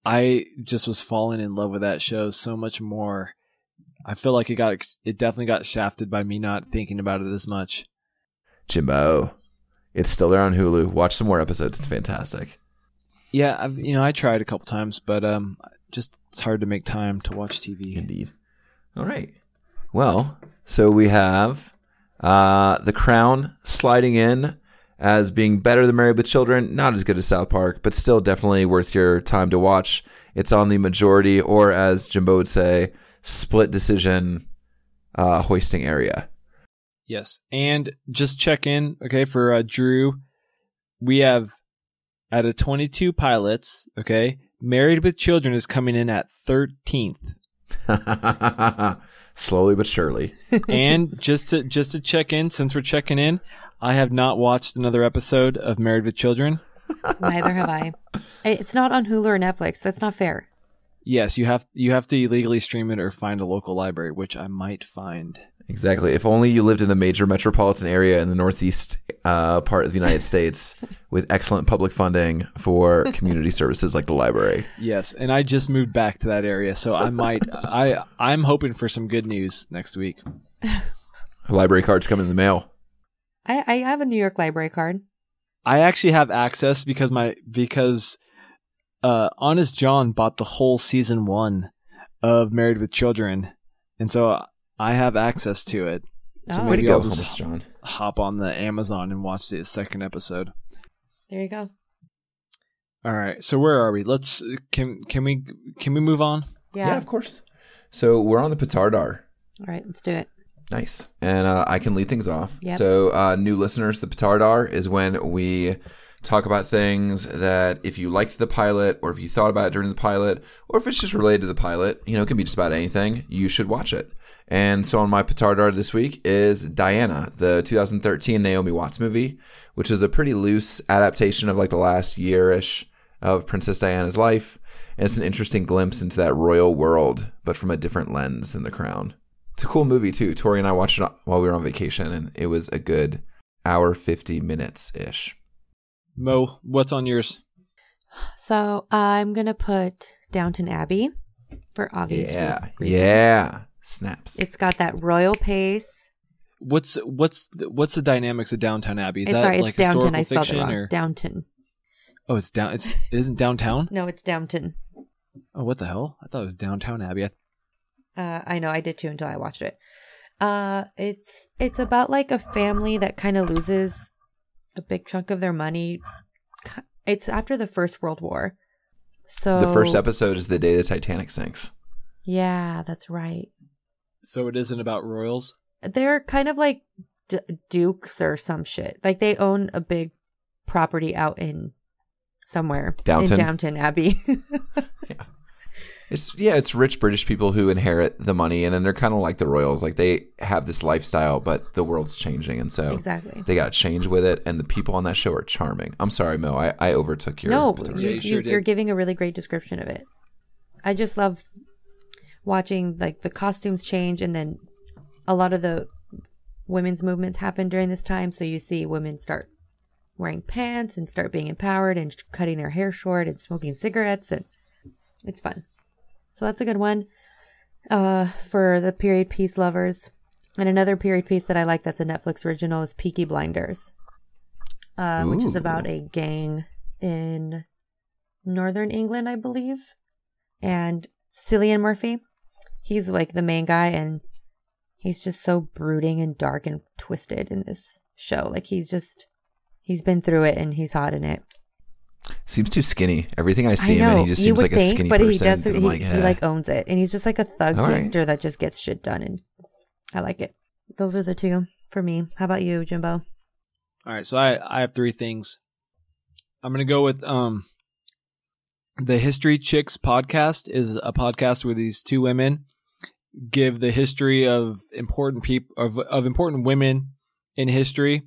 [SPEAKER 4] I just was falling in love with that show so much more. I feel like it got it definitely got shafted by me not thinking about it as much.
[SPEAKER 3] Jimbo, it's still there on Hulu. Watch some more episodes. It's fantastic.
[SPEAKER 4] Yeah, I've, you know, I tried a couple times, but um, just it's hard to make time to watch TV.
[SPEAKER 3] Indeed. All right. Well, so we have uh, The Crown sliding in as being better than Married with Children. Not as good as South Park, but still definitely worth your time to watch. It's on the majority, or as Jimbo would say, split decision uh, hoisting area.
[SPEAKER 4] Yes, and just check in, okay, for uh, Drew. We have out of 22 pilots, okay, Married with Children is coming in at 13th. *laughs*
[SPEAKER 3] Slowly but surely. *laughs*
[SPEAKER 4] and just to just to check in, since we're checking in, I have not watched another episode of Married with Children.
[SPEAKER 2] Neither have I. It's not on Hulu or Netflix. That's not fair.
[SPEAKER 4] Yes, you have you have to illegally stream it or find a local library, which I might find.
[SPEAKER 3] Exactly. If only you lived in a major metropolitan area in the northeast uh, part of the United *laughs* States with excellent public funding for community services like the library.
[SPEAKER 4] Yes, and I just moved back to that area, so I might *laughs* I I'm hoping for some good news next week. *laughs*
[SPEAKER 3] Library cards come in the mail.
[SPEAKER 2] I, I have a New York library card.
[SPEAKER 4] I actually have access because my because uh Honest John bought the whole season 1 of Married with Children. And so I have access to it. So
[SPEAKER 2] Oh.
[SPEAKER 3] Way to
[SPEAKER 4] maybe
[SPEAKER 3] go,
[SPEAKER 4] I'll just
[SPEAKER 3] Thomas John.
[SPEAKER 4] hop on the Amazon and watch the second episode.
[SPEAKER 2] There you go.
[SPEAKER 4] All right. So where are we? Let's can can we can we move on?
[SPEAKER 2] Yeah.
[SPEAKER 3] Yeah, of course. So we're on the Petardar.
[SPEAKER 2] All right, let's do it.
[SPEAKER 3] Nice. And uh, I can lead things off.
[SPEAKER 2] Yep.
[SPEAKER 3] So, uh, new listeners, the Petardar is when we talk about things that if you liked the pilot or if you thought about it during the pilot or if it's just related to the pilot, you know, it can be just about anything, you should watch it. And so on my Petardar this week is Diana, the 2013 Naomi Watts movie, which is a pretty loose adaptation of like the last year-ish of Princess Diana's life. And it's an interesting glimpse into that royal world, but from a different lens than The Crown. It's a cool movie too. Tori and I watched it while we were on vacation, and it was a good hour fifty minutes ish.
[SPEAKER 4] Mo, what's on yours?
[SPEAKER 2] So I'm gonna put Downton Abbey for obvious reasons.
[SPEAKER 3] Yeah,
[SPEAKER 2] reasons.
[SPEAKER 3] yeah, snaps.
[SPEAKER 2] It's got that royal pace.
[SPEAKER 4] What's what's the, what's the dynamics of Downtown Abbey? Is
[SPEAKER 2] It's,
[SPEAKER 4] that
[SPEAKER 2] sorry,
[SPEAKER 4] like
[SPEAKER 2] it's Downton.
[SPEAKER 4] historical
[SPEAKER 2] I spelled it
[SPEAKER 4] fiction
[SPEAKER 2] wrong.
[SPEAKER 4] or
[SPEAKER 2] Downton.
[SPEAKER 4] oh, it's down. It's it isn't downtown. *laughs*
[SPEAKER 2] No, it's Downton.
[SPEAKER 4] Oh, what the hell? I thought it was Downtown Abbey. I,
[SPEAKER 2] Uh, I know I did too until I watched it. Uh, it's it's about like a family that kind of loses a big chunk of their money. It's after the First World War, so
[SPEAKER 3] the first episode is the day the Titanic sinks.
[SPEAKER 2] Yeah, that's right.
[SPEAKER 4] so it isn't about royals.
[SPEAKER 2] They're kind of like d- dukes or some shit. Like they own a big property out in somewhere
[SPEAKER 3] Downton.
[SPEAKER 2] in Downton Abbey. *laughs*
[SPEAKER 3] It's yeah, it's rich British people who inherit the money, and then they're kind of like the royals. Like they have this lifestyle, but the world's changing, and so
[SPEAKER 2] exactly.
[SPEAKER 3] they got to change with it. And the people on that show are charming. I'm sorry, Mo, I, I overtook your.
[SPEAKER 2] no, you,
[SPEAKER 4] you
[SPEAKER 2] you,
[SPEAKER 4] sure
[SPEAKER 2] you're giving a really great description of it. I just love watching like the costumes change, and then a lot of the women's movements happen during this time. So you see women start wearing pants and start being empowered and cutting their hair short and smoking cigarettes, and it's fun. So that's a good one uh, for the period piece lovers. And another period piece that I like that's a Netflix original is Peaky Blinders, uh, which is about a gang in northern England, I believe. And Cillian Murphy, he's like the main guy, and he's just so brooding and dark and twisted in this show. Like he's just, he's been through it and he's hot in it.
[SPEAKER 3] Seems too skinny. Everything I see
[SPEAKER 2] I
[SPEAKER 3] him
[SPEAKER 2] know
[SPEAKER 3] in, he just seems
[SPEAKER 2] would
[SPEAKER 3] like a
[SPEAKER 2] think,
[SPEAKER 3] skinny
[SPEAKER 2] but
[SPEAKER 3] person.
[SPEAKER 2] he does.
[SPEAKER 3] and
[SPEAKER 2] He,
[SPEAKER 3] I'm like,
[SPEAKER 2] he
[SPEAKER 3] "Eh."
[SPEAKER 2] like owns it, and he's just like a thug
[SPEAKER 3] All right.
[SPEAKER 2] gangster that just gets shit done, and I like it. Those are the two for me. How about you, Jimbo?
[SPEAKER 4] All right, so I I have three things. I'm gonna go with um the History Chicks podcast is a podcast where these two women give the history of important people of of important women in history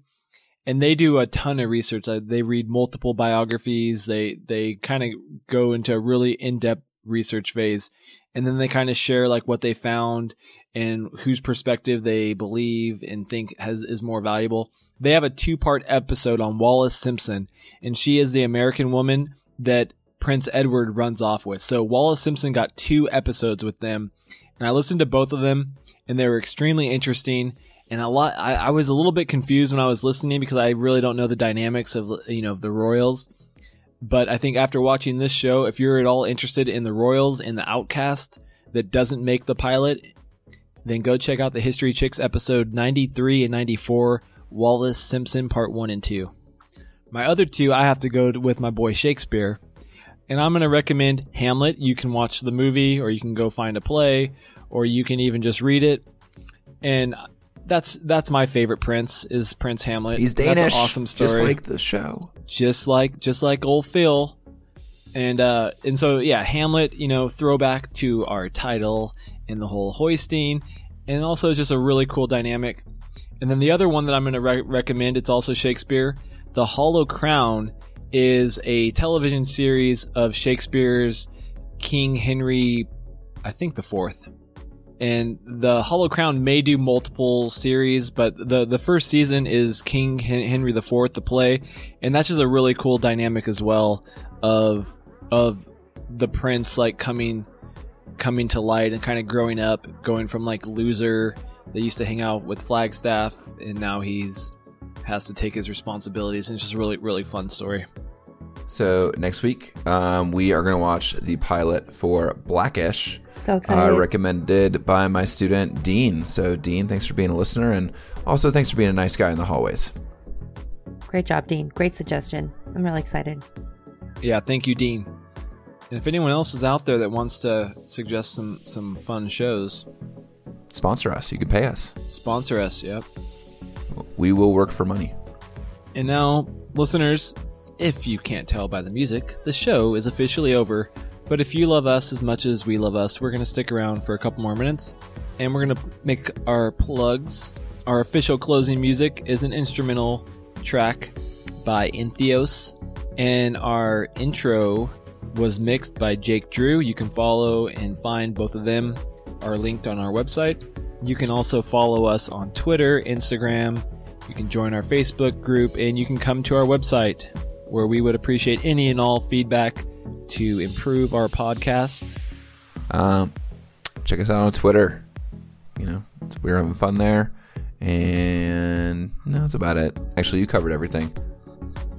[SPEAKER 4] and they do a ton of research. They read multiple biographies. They they kind of go into a really in-depth research phase. And then they kind of share like what they found and whose perspective they believe and think has is more valuable. They have a two-part episode on Wallis Simpson and she is the American woman that Prince Edward runs off with. So Wallis Simpson got two episodes with them and I listened to both of them, and they were extremely interesting. And a lot, I, I was a little bit confused when I was listening because I really don't know the dynamics of you know of the Royals. But I think after watching this show, if you're at all interested in the Royals and the Outcast that doesn't make the pilot, then go check out the History Chicks episode 93 and 94, Wallis Simpson Part 1 and 2. My other two, I have to go with my boy Shakespeare. And I'm going to recommend Hamlet. You can watch the movie, or you can go find a play, or you can even just read it. And that's that's my favorite Prince is Prince Hamlet.
[SPEAKER 3] He's Danish.
[SPEAKER 4] That's an awesome story.
[SPEAKER 3] Just like the show.
[SPEAKER 4] just like just like old Phil. And uh and so yeah, Hamlet, you know, throwback to our title and the whole hoisting, and also it's just a really cool dynamic. And then the other one that I'm going to re- recommend, it's also Shakespeare. The Hollow Crown is a television series of Shakespeare's King Henry, I think the fourth. And the Hollow Crown may do multiple series, but the the first season is King Henry Fourth, the play, and that's just a really cool dynamic as well of of the prince like coming coming to light and kind of growing up, going from like loser that used to hang out with Falstaff, and now he's has to take his responsibilities. And it's just a really really fun story.
[SPEAKER 3] So next week, um, we are going to watch the pilot for Blackish,
[SPEAKER 2] So
[SPEAKER 3] uh,
[SPEAKER 2] excited.
[SPEAKER 3] recommended by my student Dean. So Dean, thanks for being a listener, and also thanks for being a nice guy in the hallways.
[SPEAKER 2] Great job, Dean. Great suggestion. I'm really excited.
[SPEAKER 4] Yeah, thank you, Dean. And if anyone else is out there that wants to suggest some some fun shows,
[SPEAKER 3] Sponsor us. You can pay us.
[SPEAKER 4] sponsor us. Yep.
[SPEAKER 3] We will work for money.
[SPEAKER 4] And now, listeners, if you can't tell by the music, the show is officially over. But if you love us as much as we love us, we're going to stick around for a couple more minutes and we're going to make our plugs. Our official closing music is an instrumental track by Intheos, and our intro was mixed by Jake Drew. You can follow and find both of them are linked on our website. You can also follow us on Twitter, Instagram, you can join our Facebook group and you can come to our website where we would appreciate any and all feedback to improve our podcast.
[SPEAKER 3] Um, check us out on Twitter. You know, we're having fun there. And no, that's about it. Actually, you covered everything.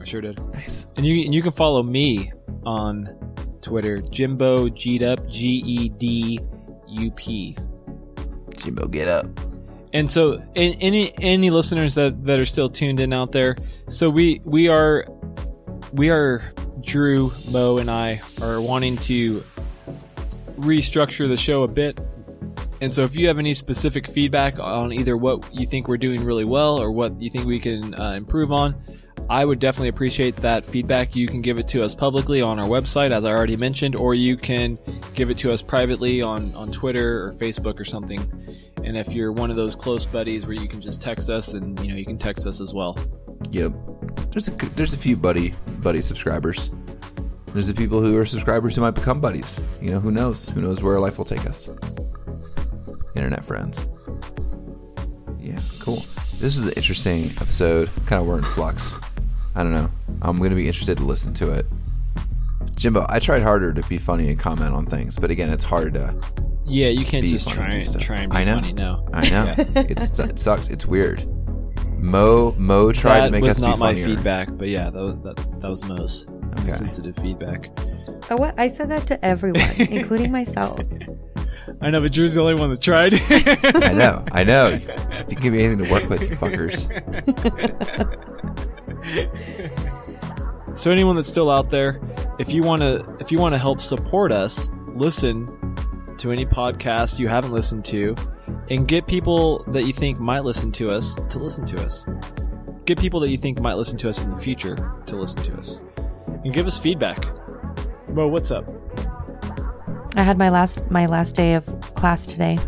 [SPEAKER 4] I sure did.
[SPEAKER 3] Nice.
[SPEAKER 4] And you and you can follow me on Twitter, Jimbo G'd up, G E D U P.
[SPEAKER 3] Jimbo, get up.
[SPEAKER 4] And so, any any listeners that that are still tuned in out there, so we we are we are Drew, Mo, and I are wanting to restructure the show a bit. And so, if you have any specific feedback on either what you think we're doing really well or what you think we can uh, improve on, I would definitely appreciate that feedback. You can give it to us publicly on our website, as I already mentioned, or you can give it to us privately on, on Twitter or Facebook or something. And if you're one of those close buddies where you can just text us, and you know you can text us as well.
[SPEAKER 3] Yep. There's a there's a few buddy buddy subscribers. There's the people who are subscribers who might become buddies. You know, who knows? Who knows where life will take us? Internet friends. Yeah, cool. This is an interesting episode. Kind of we're in flux. I don't know. I'm gonna be interested to listen to it. Jimbo, I tried harder to be funny and comment on things, but again, it's hard to.
[SPEAKER 4] Yeah, you can't just try
[SPEAKER 3] and do
[SPEAKER 4] and
[SPEAKER 3] stuff.
[SPEAKER 4] try and be
[SPEAKER 3] I know.
[SPEAKER 4] funny. No,
[SPEAKER 3] I know *laughs*
[SPEAKER 4] Yeah.
[SPEAKER 3] it's it sucks. It's weird. Mo Mo tried
[SPEAKER 4] that
[SPEAKER 3] to make
[SPEAKER 4] was
[SPEAKER 3] us
[SPEAKER 4] not my feedback, but yeah, that was, that, that was Mo's
[SPEAKER 3] Okay.
[SPEAKER 4] sensitive feedback.
[SPEAKER 2] Oh, what? I said that to everyone, *laughs* including myself.
[SPEAKER 4] I know, but Drew's the only one that tried. *laughs*
[SPEAKER 3] I know, I know. You didn't give me anything to work with, you fuckers.
[SPEAKER 4] so anyone that's still out there, if you want to, if you want to help support us, listen to any podcast you haven't listened to, and get people that you think might listen to us to listen to us. Get people that you think might listen to us in the future to listen to us. and give us feedback. Well, what's up?
[SPEAKER 2] I had my last my last day of class today.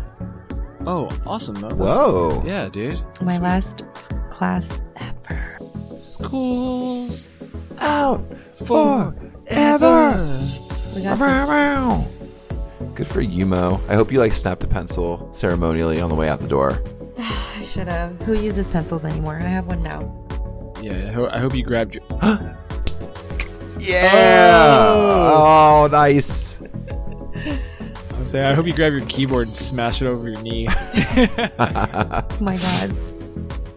[SPEAKER 4] Oh, awesome! though. That's-
[SPEAKER 3] Whoa.
[SPEAKER 4] Yeah, dude.
[SPEAKER 2] My
[SPEAKER 4] Sweet.
[SPEAKER 2] last class ever.
[SPEAKER 4] Schools
[SPEAKER 3] Out
[SPEAKER 4] forever.
[SPEAKER 2] We got some-
[SPEAKER 3] Good for you, Mo. I hope you like snapped a pencil ceremonially on the way out the door. *sighs*
[SPEAKER 2] I should have. Who uses pencils anymore? I have one now.
[SPEAKER 4] Yeah, I, ho- I hope you grabbed your. *gasps*
[SPEAKER 3] Yeah.
[SPEAKER 4] Oh.
[SPEAKER 3] Oh, nice.
[SPEAKER 4] I was saying, I hope you grab your keyboard and smash it over your knee.
[SPEAKER 2] Oh *laughs* *laughs* my god.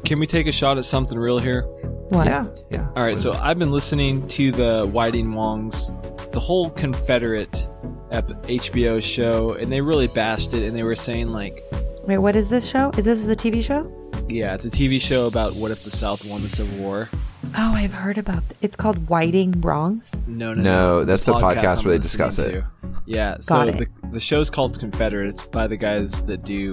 [SPEAKER 4] Can we take a shot at something real here?
[SPEAKER 2] What?
[SPEAKER 3] yeah, yeah.
[SPEAKER 4] All right, so I've been listening to the Whiting Wongs, the whole Confederate ep- HBO show, and they really bashed it, and they were saying like,
[SPEAKER 2] Wait, what is this show? Is this a TV show?
[SPEAKER 4] yeah, it's a TV show about what if the South won the Civil War.
[SPEAKER 2] Oh, I've heard about. Th- it's called Whiting Wongs.
[SPEAKER 4] No, no,
[SPEAKER 3] No, that's the podcast
[SPEAKER 4] I'm
[SPEAKER 3] where they discuss it.
[SPEAKER 4] to. Yeah, so
[SPEAKER 2] Got it.
[SPEAKER 4] the the show's called Confederate. It's by the guys that do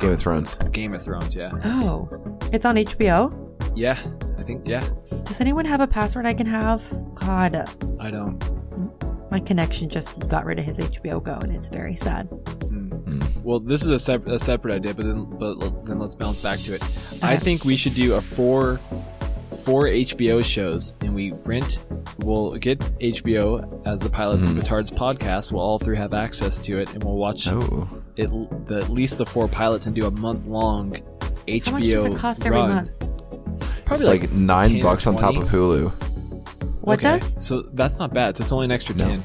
[SPEAKER 3] Game of Thrones.
[SPEAKER 4] Game of Thrones. Yeah,
[SPEAKER 2] Oh, it's on HBO.
[SPEAKER 4] yeah, I think yeah.
[SPEAKER 2] Does anyone have a password I can have? God,
[SPEAKER 4] I don't.
[SPEAKER 2] My connection just got rid of his HBO Go, and it's very sad.
[SPEAKER 4] Well, this is a, sep- a separate idea, but then but then let's bounce back to it. I think we should do a four four HBO shows, and we rent. We'll get HBO as the pilots
[SPEAKER 3] Mhm.
[SPEAKER 4] of Batard's podcast. We'll all three have access to it, and we'll watch
[SPEAKER 3] Oh,
[SPEAKER 4] it, the, at least the four pilots and do a month long HBO
[SPEAKER 2] How much does it cost every
[SPEAKER 4] run.
[SPEAKER 2] month?
[SPEAKER 4] It's
[SPEAKER 3] it's
[SPEAKER 4] probably
[SPEAKER 3] like,
[SPEAKER 4] like,
[SPEAKER 3] nine bucks on top of Hulu.
[SPEAKER 2] What
[SPEAKER 4] okay,
[SPEAKER 2] does?
[SPEAKER 4] So that's not bad. So it's only an extra
[SPEAKER 3] No.
[SPEAKER 4] ten.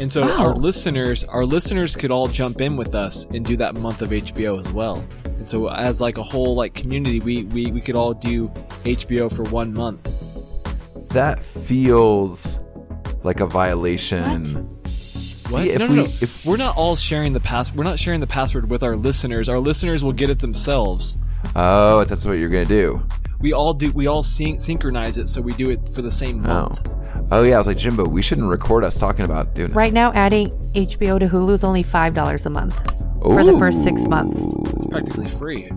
[SPEAKER 4] And so
[SPEAKER 2] Wow.
[SPEAKER 4] our oh. listeners, our listeners could all jump in with us and do that month of HBO as well. And so as like a whole like community, we we, we could all do HBO for one month.
[SPEAKER 3] That feels like a violation.
[SPEAKER 4] What?
[SPEAKER 3] See, if
[SPEAKER 4] no, no,
[SPEAKER 3] we-
[SPEAKER 4] no.
[SPEAKER 3] if-
[SPEAKER 4] we're not all sharing the pass. We're not sharing the password with our listeners. Our listeners will get it themselves.
[SPEAKER 3] Oh, that's what you're gonna do.
[SPEAKER 4] We all do. We all syn- synchronize it, so we do it for the same
[SPEAKER 3] Oh.
[SPEAKER 4] month.
[SPEAKER 3] Oh Oh, yeah, I was like Jimbo. We shouldn't record us talking about doing it.
[SPEAKER 2] Right now, adding HBO to Hulu is only five dollars a month for the first six months.
[SPEAKER 4] It's practically free.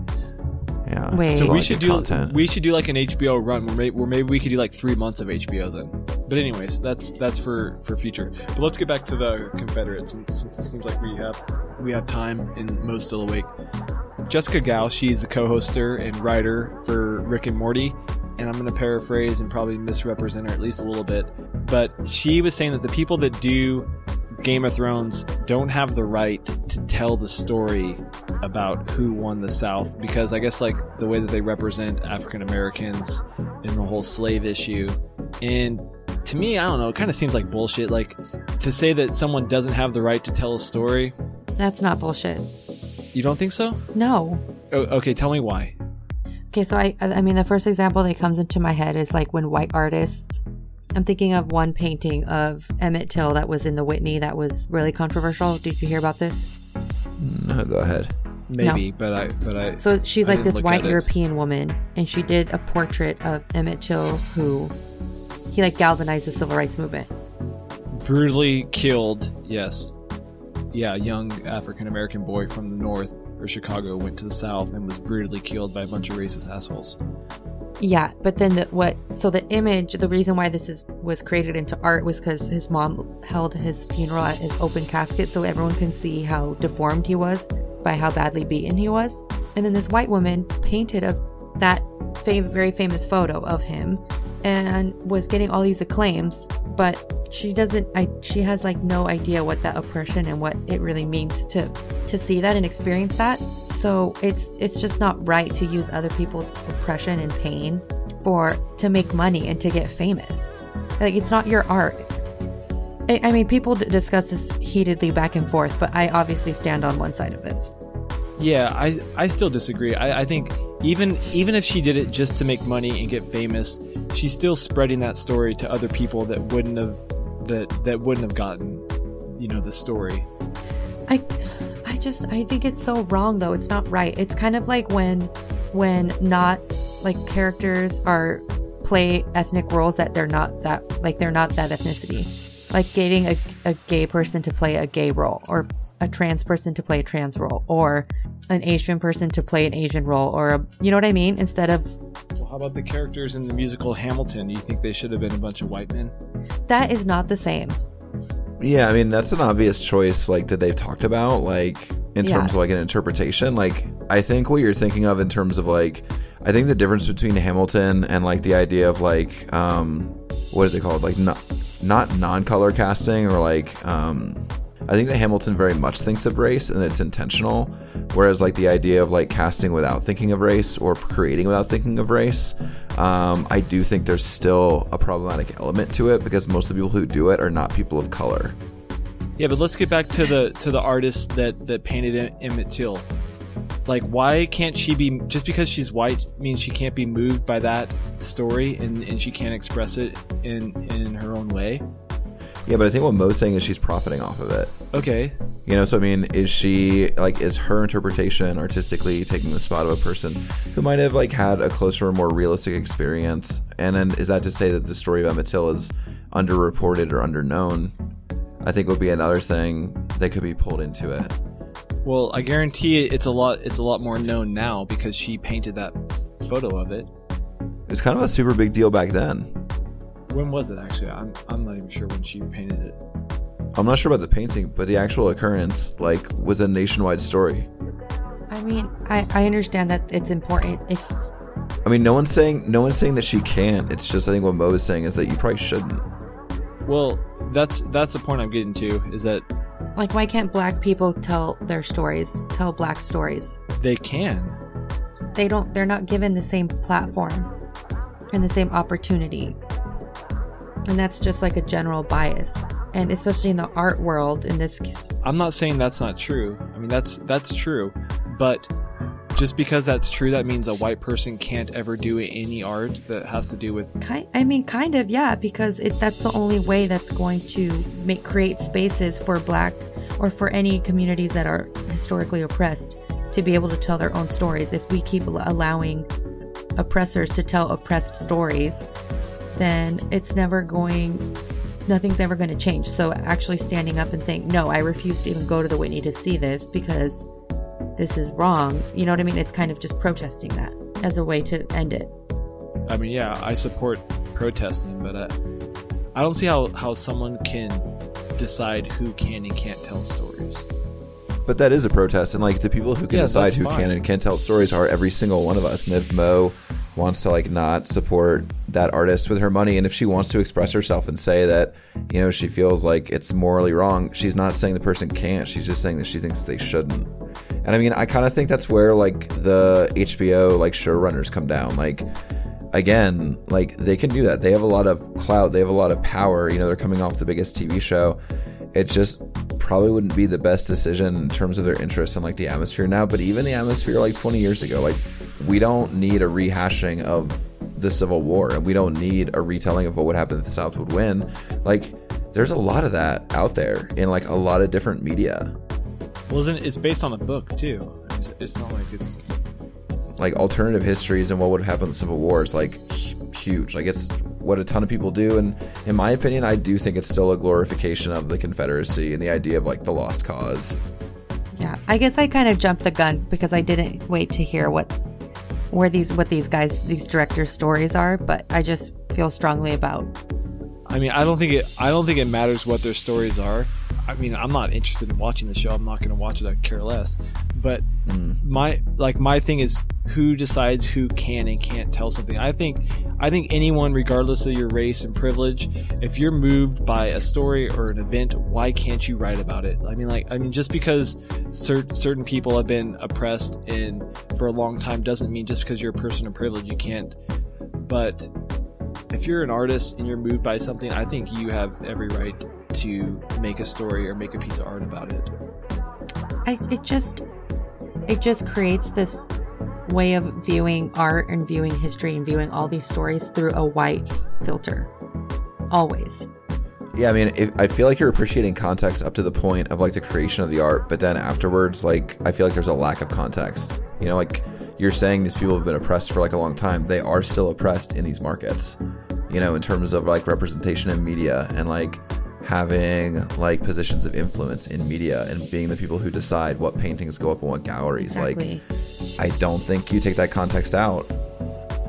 [SPEAKER 3] Yeah.
[SPEAKER 2] Wait.
[SPEAKER 4] So we should do
[SPEAKER 3] content.
[SPEAKER 4] we should do like an HBO run where maybe, where maybe we could do like three months of HBO then. But anyways, that's that's for for future. But let's get back to the Confederates since, since it seems like we have we have time and Mo's still awake. Jessica Gao, she's a co-hoster and writer for Rick and Morty, and I'm going to paraphrase and probably misrepresent her at least a little bit. But she was saying that the people that do Game of Thrones don't have the right to tell the story about who won the South because I guess like the way that they represent African Americans in the whole slave issue. And to me, I don't know, it kind of seems like bullshit. Like to say that someone doesn't have the right to tell a story.
[SPEAKER 2] That's not bullshit.
[SPEAKER 4] You don't think so?
[SPEAKER 2] No.
[SPEAKER 4] Oh, okay, tell me why.
[SPEAKER 2] Okay, so I, I mean, the first example that comes into my head is like when white artists. I'm thinking of one painting of Emmett Till that was in the Whitney that was really controversial. Did you hear about this?
[SPEAKER 3] No, go ahead.
[SPEAKER 4] Maybe, but I, but I.
[SPEAKER 2] So she's
[SPEAKER 4] I
[SPEAKER 2] like this white. European woman, and she did a portrait of Emmett Till, who he like galvanized the civil rights movement.
[SPEAKER 4] brutally killed. Yes, yeah, young African American boy from the north or Chicago went to the south and was brutally killed by a bunch of racist assholes.
[SPEAKER 2] Yeah, but then the, what? So the image, the reason why this is was created into art was because his mom held his funeral at his open casket, so everyone can see how deformed he was by how badly beaten he was. And then this white woman painted of that fam- very famous photo of him, and was getting all these acclaims. But she doesn't. I she has like no idea what that oppression and what it really means to to see that and experience that. So it's it's just not right to use other people's oppression and pain for to make money and to get famous. Like it's not your art. I, I mean, people d- discuss this heatedly back and forth, but I obviously stand on one side of this.
[SPEAKER 4] Yeah, I I still disagree. I, I think even even if she did it just to make money and get famous, she's still spreading that story to other people that wouldn't have that that wouldn't have gotten you know the story.
[SPEAKER 2] I I just I think it's so wrong though. It's not right. It's kind of like when when not like characters are play ethnic roles that they're not that like they're not that ethnicity. Like getting a, a gay person to play a gay role or a trans person to play a trans role or an Asian person to play an Asian role or a you know what I mean? Instead of
[SPEAKER 4] Well, how about the characters in the musical Hamilton? Do you think they should have been a bunch of white men?
[SPEAKER 2] That is not the same.
[SPEAKER 3] Yeah, I mean that's an obvious choice, like that they've talked about, like in
[SPEAKER 2] Yeah.
[SPEAKER 3] terms of like an interpretation. Like I think what you're thinking of in terms of like, I think the difference between Hamilton and like the idea of like, um, what is it called? Like not not non-color casting or like, um, I think that Hamilton very much thinks of race and it's intentional, whereas like the idea of like casting without thinking of race or creating without thinking of race, um, I do think there's still a problematic element to it because most of the people who do it are not people of color.
[SPEAKER 4] Yeah, but let's get back to the to the artist that that painted Em- Emmett Till. Like, why can't she be just because she's white means she can't be moved by that story and, and she can't express it in in her own way?
[SPEAKER 3] Yeah, but I think what Mo's saying is she's profiting off of it.
[SPEAKER 4] Okay,
[SPEAKER 3] You know, so I mean, is she like is her interpretation artistically taking the spot of a person who might have like had a closer, more realistic experience? And then is that to say that the story of Emmett Till is underreported or underknown? I think would be another thing that could be pulled into it.
[SPEAKER 4] well, I guarantee it's a lot it's a lot more known now because she painted that photo of it.
[SPEAKER 3] It's kind of a super big deal back then.
[SPEAKER 4] When was it actually? I'm I'm not even sure when she painted it.
[SPEAKER 3] I'm not sure about the painting, but the actual occurrence like was a nationwide story.
[SPEAKER 2] I mean, I, I understand that it's important. If
[SPEAKER 3] I mean, no one's saying no one's saying that she can't. It's just I think what Mo is saying is that you probably shouldn't.
[SPEAKER 4] Well, that's that's the point I'm getting to is that
[SPEAKER 2] like, why can't black people tell their stories? Tell black stories.
[SPEAKER 4] they can.
[SPEAKER 2] They don't. They're not given the same platform and the same opportunity. And that's just like a general bias, and especially in the art world. In this, case-
[SPEAKER 4] I'm not saying that's not true. I mean that's that's true, but just because that's true, that means a white person can't ever do any art that has to do with.
[SPEAKER 2] kind. I mean, kind of, yeah, because it that's the only way that's going to make create spaces for black or for any communities that are historically oppressed to be able to tell their own stories. If we keep allowing oppressors to tell oppressed stories, then it's never going. Nothing's ever going to change. So actually standing up and saying, "No, I refuse to even go to the Whitney to see this because this is wrong." You know what I mean? It's kind of just protesting that as a way to end it.
[SPEAKER 4] I mean, yeah, I support protesting, but I, I don't see how how someone can decide who can and can't tell stories.
[SPEAKER 3] But that is a protest, and like the people who can
[SPEAKER 4] Yeah,
[SPEAKER 3] decide who
[SPEAKER 4] fine.
[SPEAKER 3] can and can't tell stories are every single one of us. And if Mo wants to like not support that artist with her money, and if she wants to express herself and say that you know she feels like it's morally wrong, she's not saying the person can't. She's just saying that she thinks they shouldn't. And I mean, I kind of think that's where like the HBO like showrunners come down. Like again, like they can do that. They have a lot of clout. They have a lot of power. You know, they're coming off the biggest TV show. It just probably wouldn't be the best decision in terms of their interest and like the atmosphere now. But even the atmosphere like 20 years ago, like we don't need a rehashing of the Civil War, and we don't need a retelling of what would happen if the South would win. Like there's a lot of that out there in like a lot of different media.
[SPEAKER 4] Well, isn't it- it's based on a book too? It's, it's not like it's
[SPEAKER 3] like alternative histories and what would have happened in the Civil War is like huge. Like it's what a ton of people do, and in my opinion, I do think it's still a glorification of the Confederacy and the idea of like the lost cause.
[SPEAKER 2] Yeah, I guess I kind of jumped the gun because I didn't wait to hear what where these what these guys these directors' stories are, but I just feel strongly about.
[SPEAKER 4] I mean, I don't think it. I don't think it matters what their stories are. I mean, I'm not interested in watching the show. I'm not going to watch it. I care less. But mm. my like my thing is who decides who can and can't tell something. I think I think anyone, regardless of your race and privilege, if you're moved by a story or an event, why can't you write about it? I mean, like I mean, just because cer- certain people have been oppressed in for a long time doesn't mean just because you're a person of privilege you can't. But if you're an artist and you're moved by something, I think you have every right to make a story or make a piece of art about it.
[SPEAKER 2] I it just it just creates this way of viewing art and viewing history and viewing all these stories through a white filter. Always.
[SPEAKER 3] Yeah, I mean, if, I feel like you're appreciating context up to the point of like the creation of the art, but then afterwards, like I feel like there's a lack of context. You know, like you're saying these people have been oppressed for like a long time. They are still oppressed in these markets. You know, in terms of like representation in media and like having like positions of influence in media and being the people who decide what paintings go up in what galleries.
[SPEAKER 2] Exactly.
[SPEAKER 3] Like, I don't think you take that context out.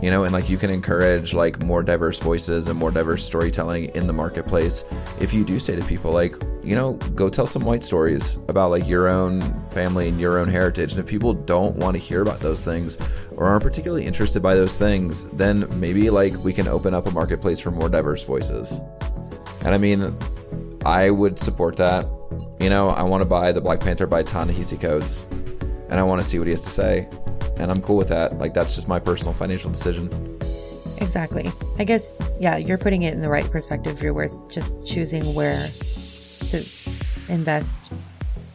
[SPEAKER 3] you know and like you can encourage like more diverse voices and more diverse storytelling in the marketplace if you do say to people like you know go tell some white stories about like your own family and your own heritage and if people don't want to hear about those things or aren't particularly interested by those things then maybe like we can open up a marketplace for more diverse voices and i mean i would support that you know i want to buy the black panther by ta-nehisi coates and i want to see what he has to say and i'm cool with that like that's just my personal financial decision
[SPEAKER 2] Exactly. I guess, yeah, you're putting it in the right perspective, Drew, where it's just choosing where to invest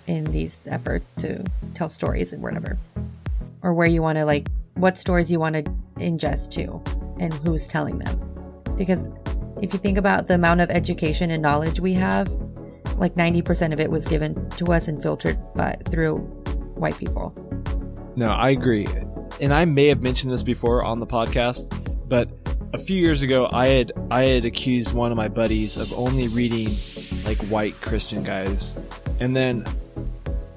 [SPEAKER 2] in these efforts to tell stories and whatever. Or where you want to, like, what stories you want to ingest to and who's telling them. Because if you think about the amount of education and knowledge we have, like 90% of it was given to us and filtered by, through white people.
[SPEAKER 4] No, I agree. And I may have mentioned this before on the podcast, but a few years ago I had I had accused one of my buddies of only reading like white Christian guys. And then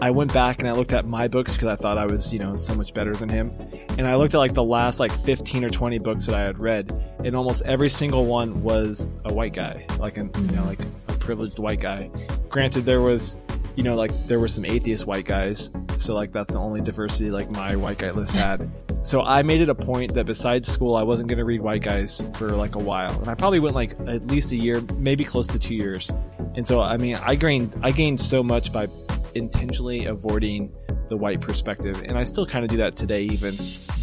[SPEAKER 4] I went back and I looked at my books because I thought I was, you know, so much better than him. And I looked at like the last like 15 or 20 books that I had read, and almost every single one was a white guy, like a you know, like a privileged white guy. Granted there was you know, like there were some atheist white guys, so like that's the only diversity like my white guy list had. *laughs* So I made it a point that besides school, I wasn't going to read white guys for like a while, and I probably went like at least a year, maybe close to two years. And so I mean, I gained I gained so much by intentionally avoiding the white perspective, and I still kind of do that today even.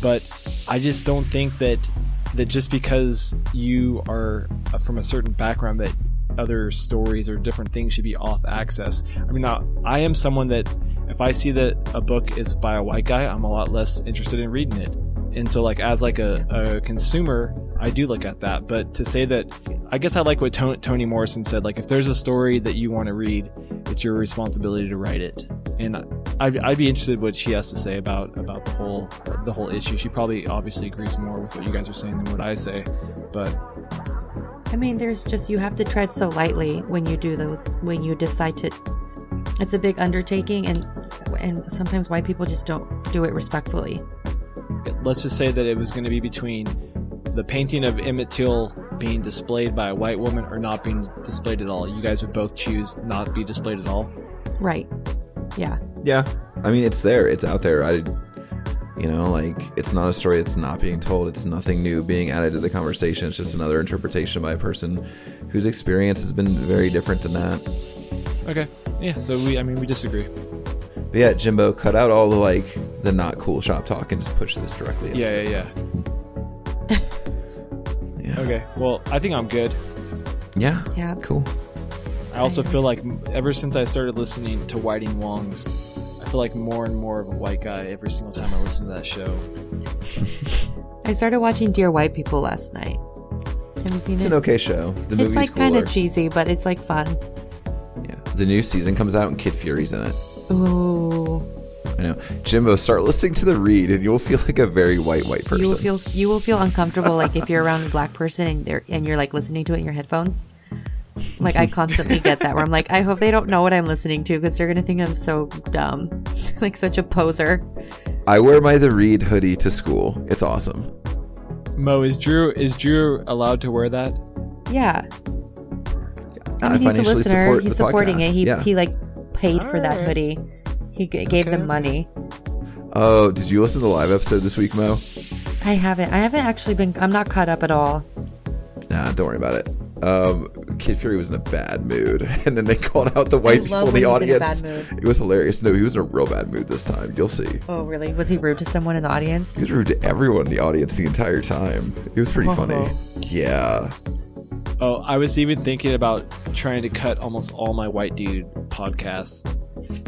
[SPEAKER 4] But I just don't think that that just because you are uh, from a certain background that other stories or different things should be off access. I mean, now I am someone that if I see that a book is by a white guy, I'm a lot less interested in reading it. And so, like as like a, a consumer, I do look at that. But to say that, I guess I like what Tony, Toni Morrison said. Like if there's a story that you want to read, it's your responsibility to write it. And I'd, I'd be interested what she has to say about about the whole the whole issue. She probably obviously agrees more with what you guys are saying than what I say. But
[SPEAKER 2] I mean, there's just you have to tread so lightly when you do those when you decide to. It's a big undertaking, and and sometimes white people just don't do it respectfully.
[SPEAKER 4] let's just say that it was going to be between the painting of Emmett Till being displayed by a white woman or not being displayed at all. You guys would both choose not be displayed at all.
[SPEAKER 2] Right. Yeah.
[SPEAKER 3] Yeah, I mean it's there, it's out there. I, you know, like it's not a story It's not being told. It's nothing new being added to the conversation. It's just another interpretation by a person whose experience has been very different than that.
[SPEAKER 4] Okay. Yeah. So we, I mean, we disagree.
[SPEAKER 3] But yeah, Jimbo, cut out all the like the not cool shop talk and just push this directly.
[SPEAKER 4] Yeah.
[SPEAKER 3] into
[SPEAKER 4] Yeah. Yeah.
[SPEAKER 3] It. *laughs* yeah.
[SPEAKER 4] Okay. Well, I think I'm good.
[SPEAKER 3] Yeah.
[SPEAKER 2] Yeah.
[SPEAKER 3] Cool.
[SPEAKER 4] I also feel like ever since I started listening to Whiting Wong's, I feel like more and more of a white guy every single time I listen to that show. *laughs*
[SPEAKER 2] I started watching Dear White People last night. Have you seen
[SPEAKER 3] It's
[SPEAKER 2] it?
[SPEAKER 3] an okay show. The
[SPEAKER 2] it's
[SPEAKER 3] movie's
[SPEAKER 2] like kind of cheesy, but it's like fun.
[SPEAKER 3] Yeah. The new season comes out and Kid Fury's in it.
[SPEAKER 2] Ooh.
[SPEAKER 3] I know. Jimbo, start listening to the read and you'll feel like a very white white person.
[SPEAKER 2] You will feel you will feel uncomfortable like if you're around a black person and they're and you're like listening to it in your headphones. Like I constantly get that where I'm like, I hope they don't know what I'm listening to because they're gonna think I'm so dumb, *laughs* like such a poser.
[SPEAKER 3] I wear my The Read hoodie to school. It's awesome.
[SPEAKER 4] Mo, is Drew is Drew allowed to wear that?
[SPEAKER 2] Yeah,
[SPEAKER 3] I
[SPEAKER 2] I mean, he's a listener.
[SPEAKER 3] support
[SPEAKER 2] He's supporting
[SPEAKER 3] podcast.
[SPEAKER 2] it. He
[SPEAKER 3] yeah.
[SPEAKER 2] he like paid for that
[SPEAKER 4] Alright.
[SPEAKER 2] hoodie. He g- gave
[SPEAKER 4] Okay.
[SPEAKER 2] them money.
[SPEAKER 3] Oh, did you listen to the live episode this week, Mo?
[SPEAKER 2] I haven't. I haven't actually been. I'm not caught up at all.
[SPEAKER 3] Nah, don't worry about it. Um, Kid Fury was in a bad mood, *laughs* and then they called out the white
[SPEAKER 2] I
[SPEAKER 3] people in the
[SPEAKER 2] when he's in a
[SPEAKER 3] audience.
[SPEAKER 2] bad mood.
[SPEAKER 3] It was hilarious. No, he was in a real bad mood this time. You'll see.
[SPEAKER 2] Oh, really? Was he rude to someone in the audience?
[SPEAKER 3] He was rude to everyone in the audience the entire time. It was pretty funny.
[SPEAKER 2] Oh.
[SPEAKER 3] Yeah.
[SPEAKER 4] Oh, I was even thinking about trying to cut almost all my white dude podcasts.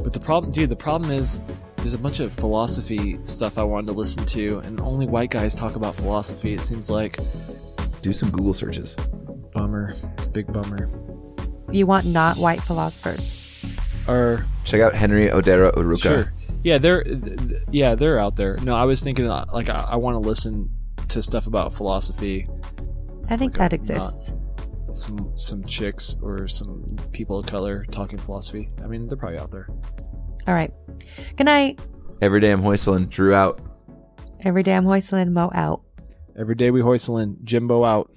[SPEAKER 4] But the problem, dude, the problem is there's a bunch of philosophy stuff I wanted to listen to, and only white guys talk about philosophy. It seems like
[SPEAKER 3] Do some Google searches.
[SPEAKER 4] bummer. It's a big bummer.
[SPEAKER 2] You want not white philosophers?
[SPEAKER 4] Or
[SPEAKER 3] Check out Henry Odera Oruka.
[SPEAKER 4] sure, yeah, they're th- th- yeah they're out there. No, I was thinking uh, like I, I want to listen to stuff about philosophy.
[SPEAKER 2] I think
[SPEAKER 4] like
[SPEAKER 2] that
[SPEAKER 4] a
[SPEAKER 2] exists.
[SPEAKER 4] Some some chicks or some people of color talking philosophy. I mean, they're probably out there.
[SPEAKER 2] All right. Good night.
[SPEAKER 3] Every day I'm Hoistlin drew out.
[SPEAKER 2] Every day I'm Hoistlin Mo out.
[SPEAKER 4] Every day we hoistle in. Jimbo out.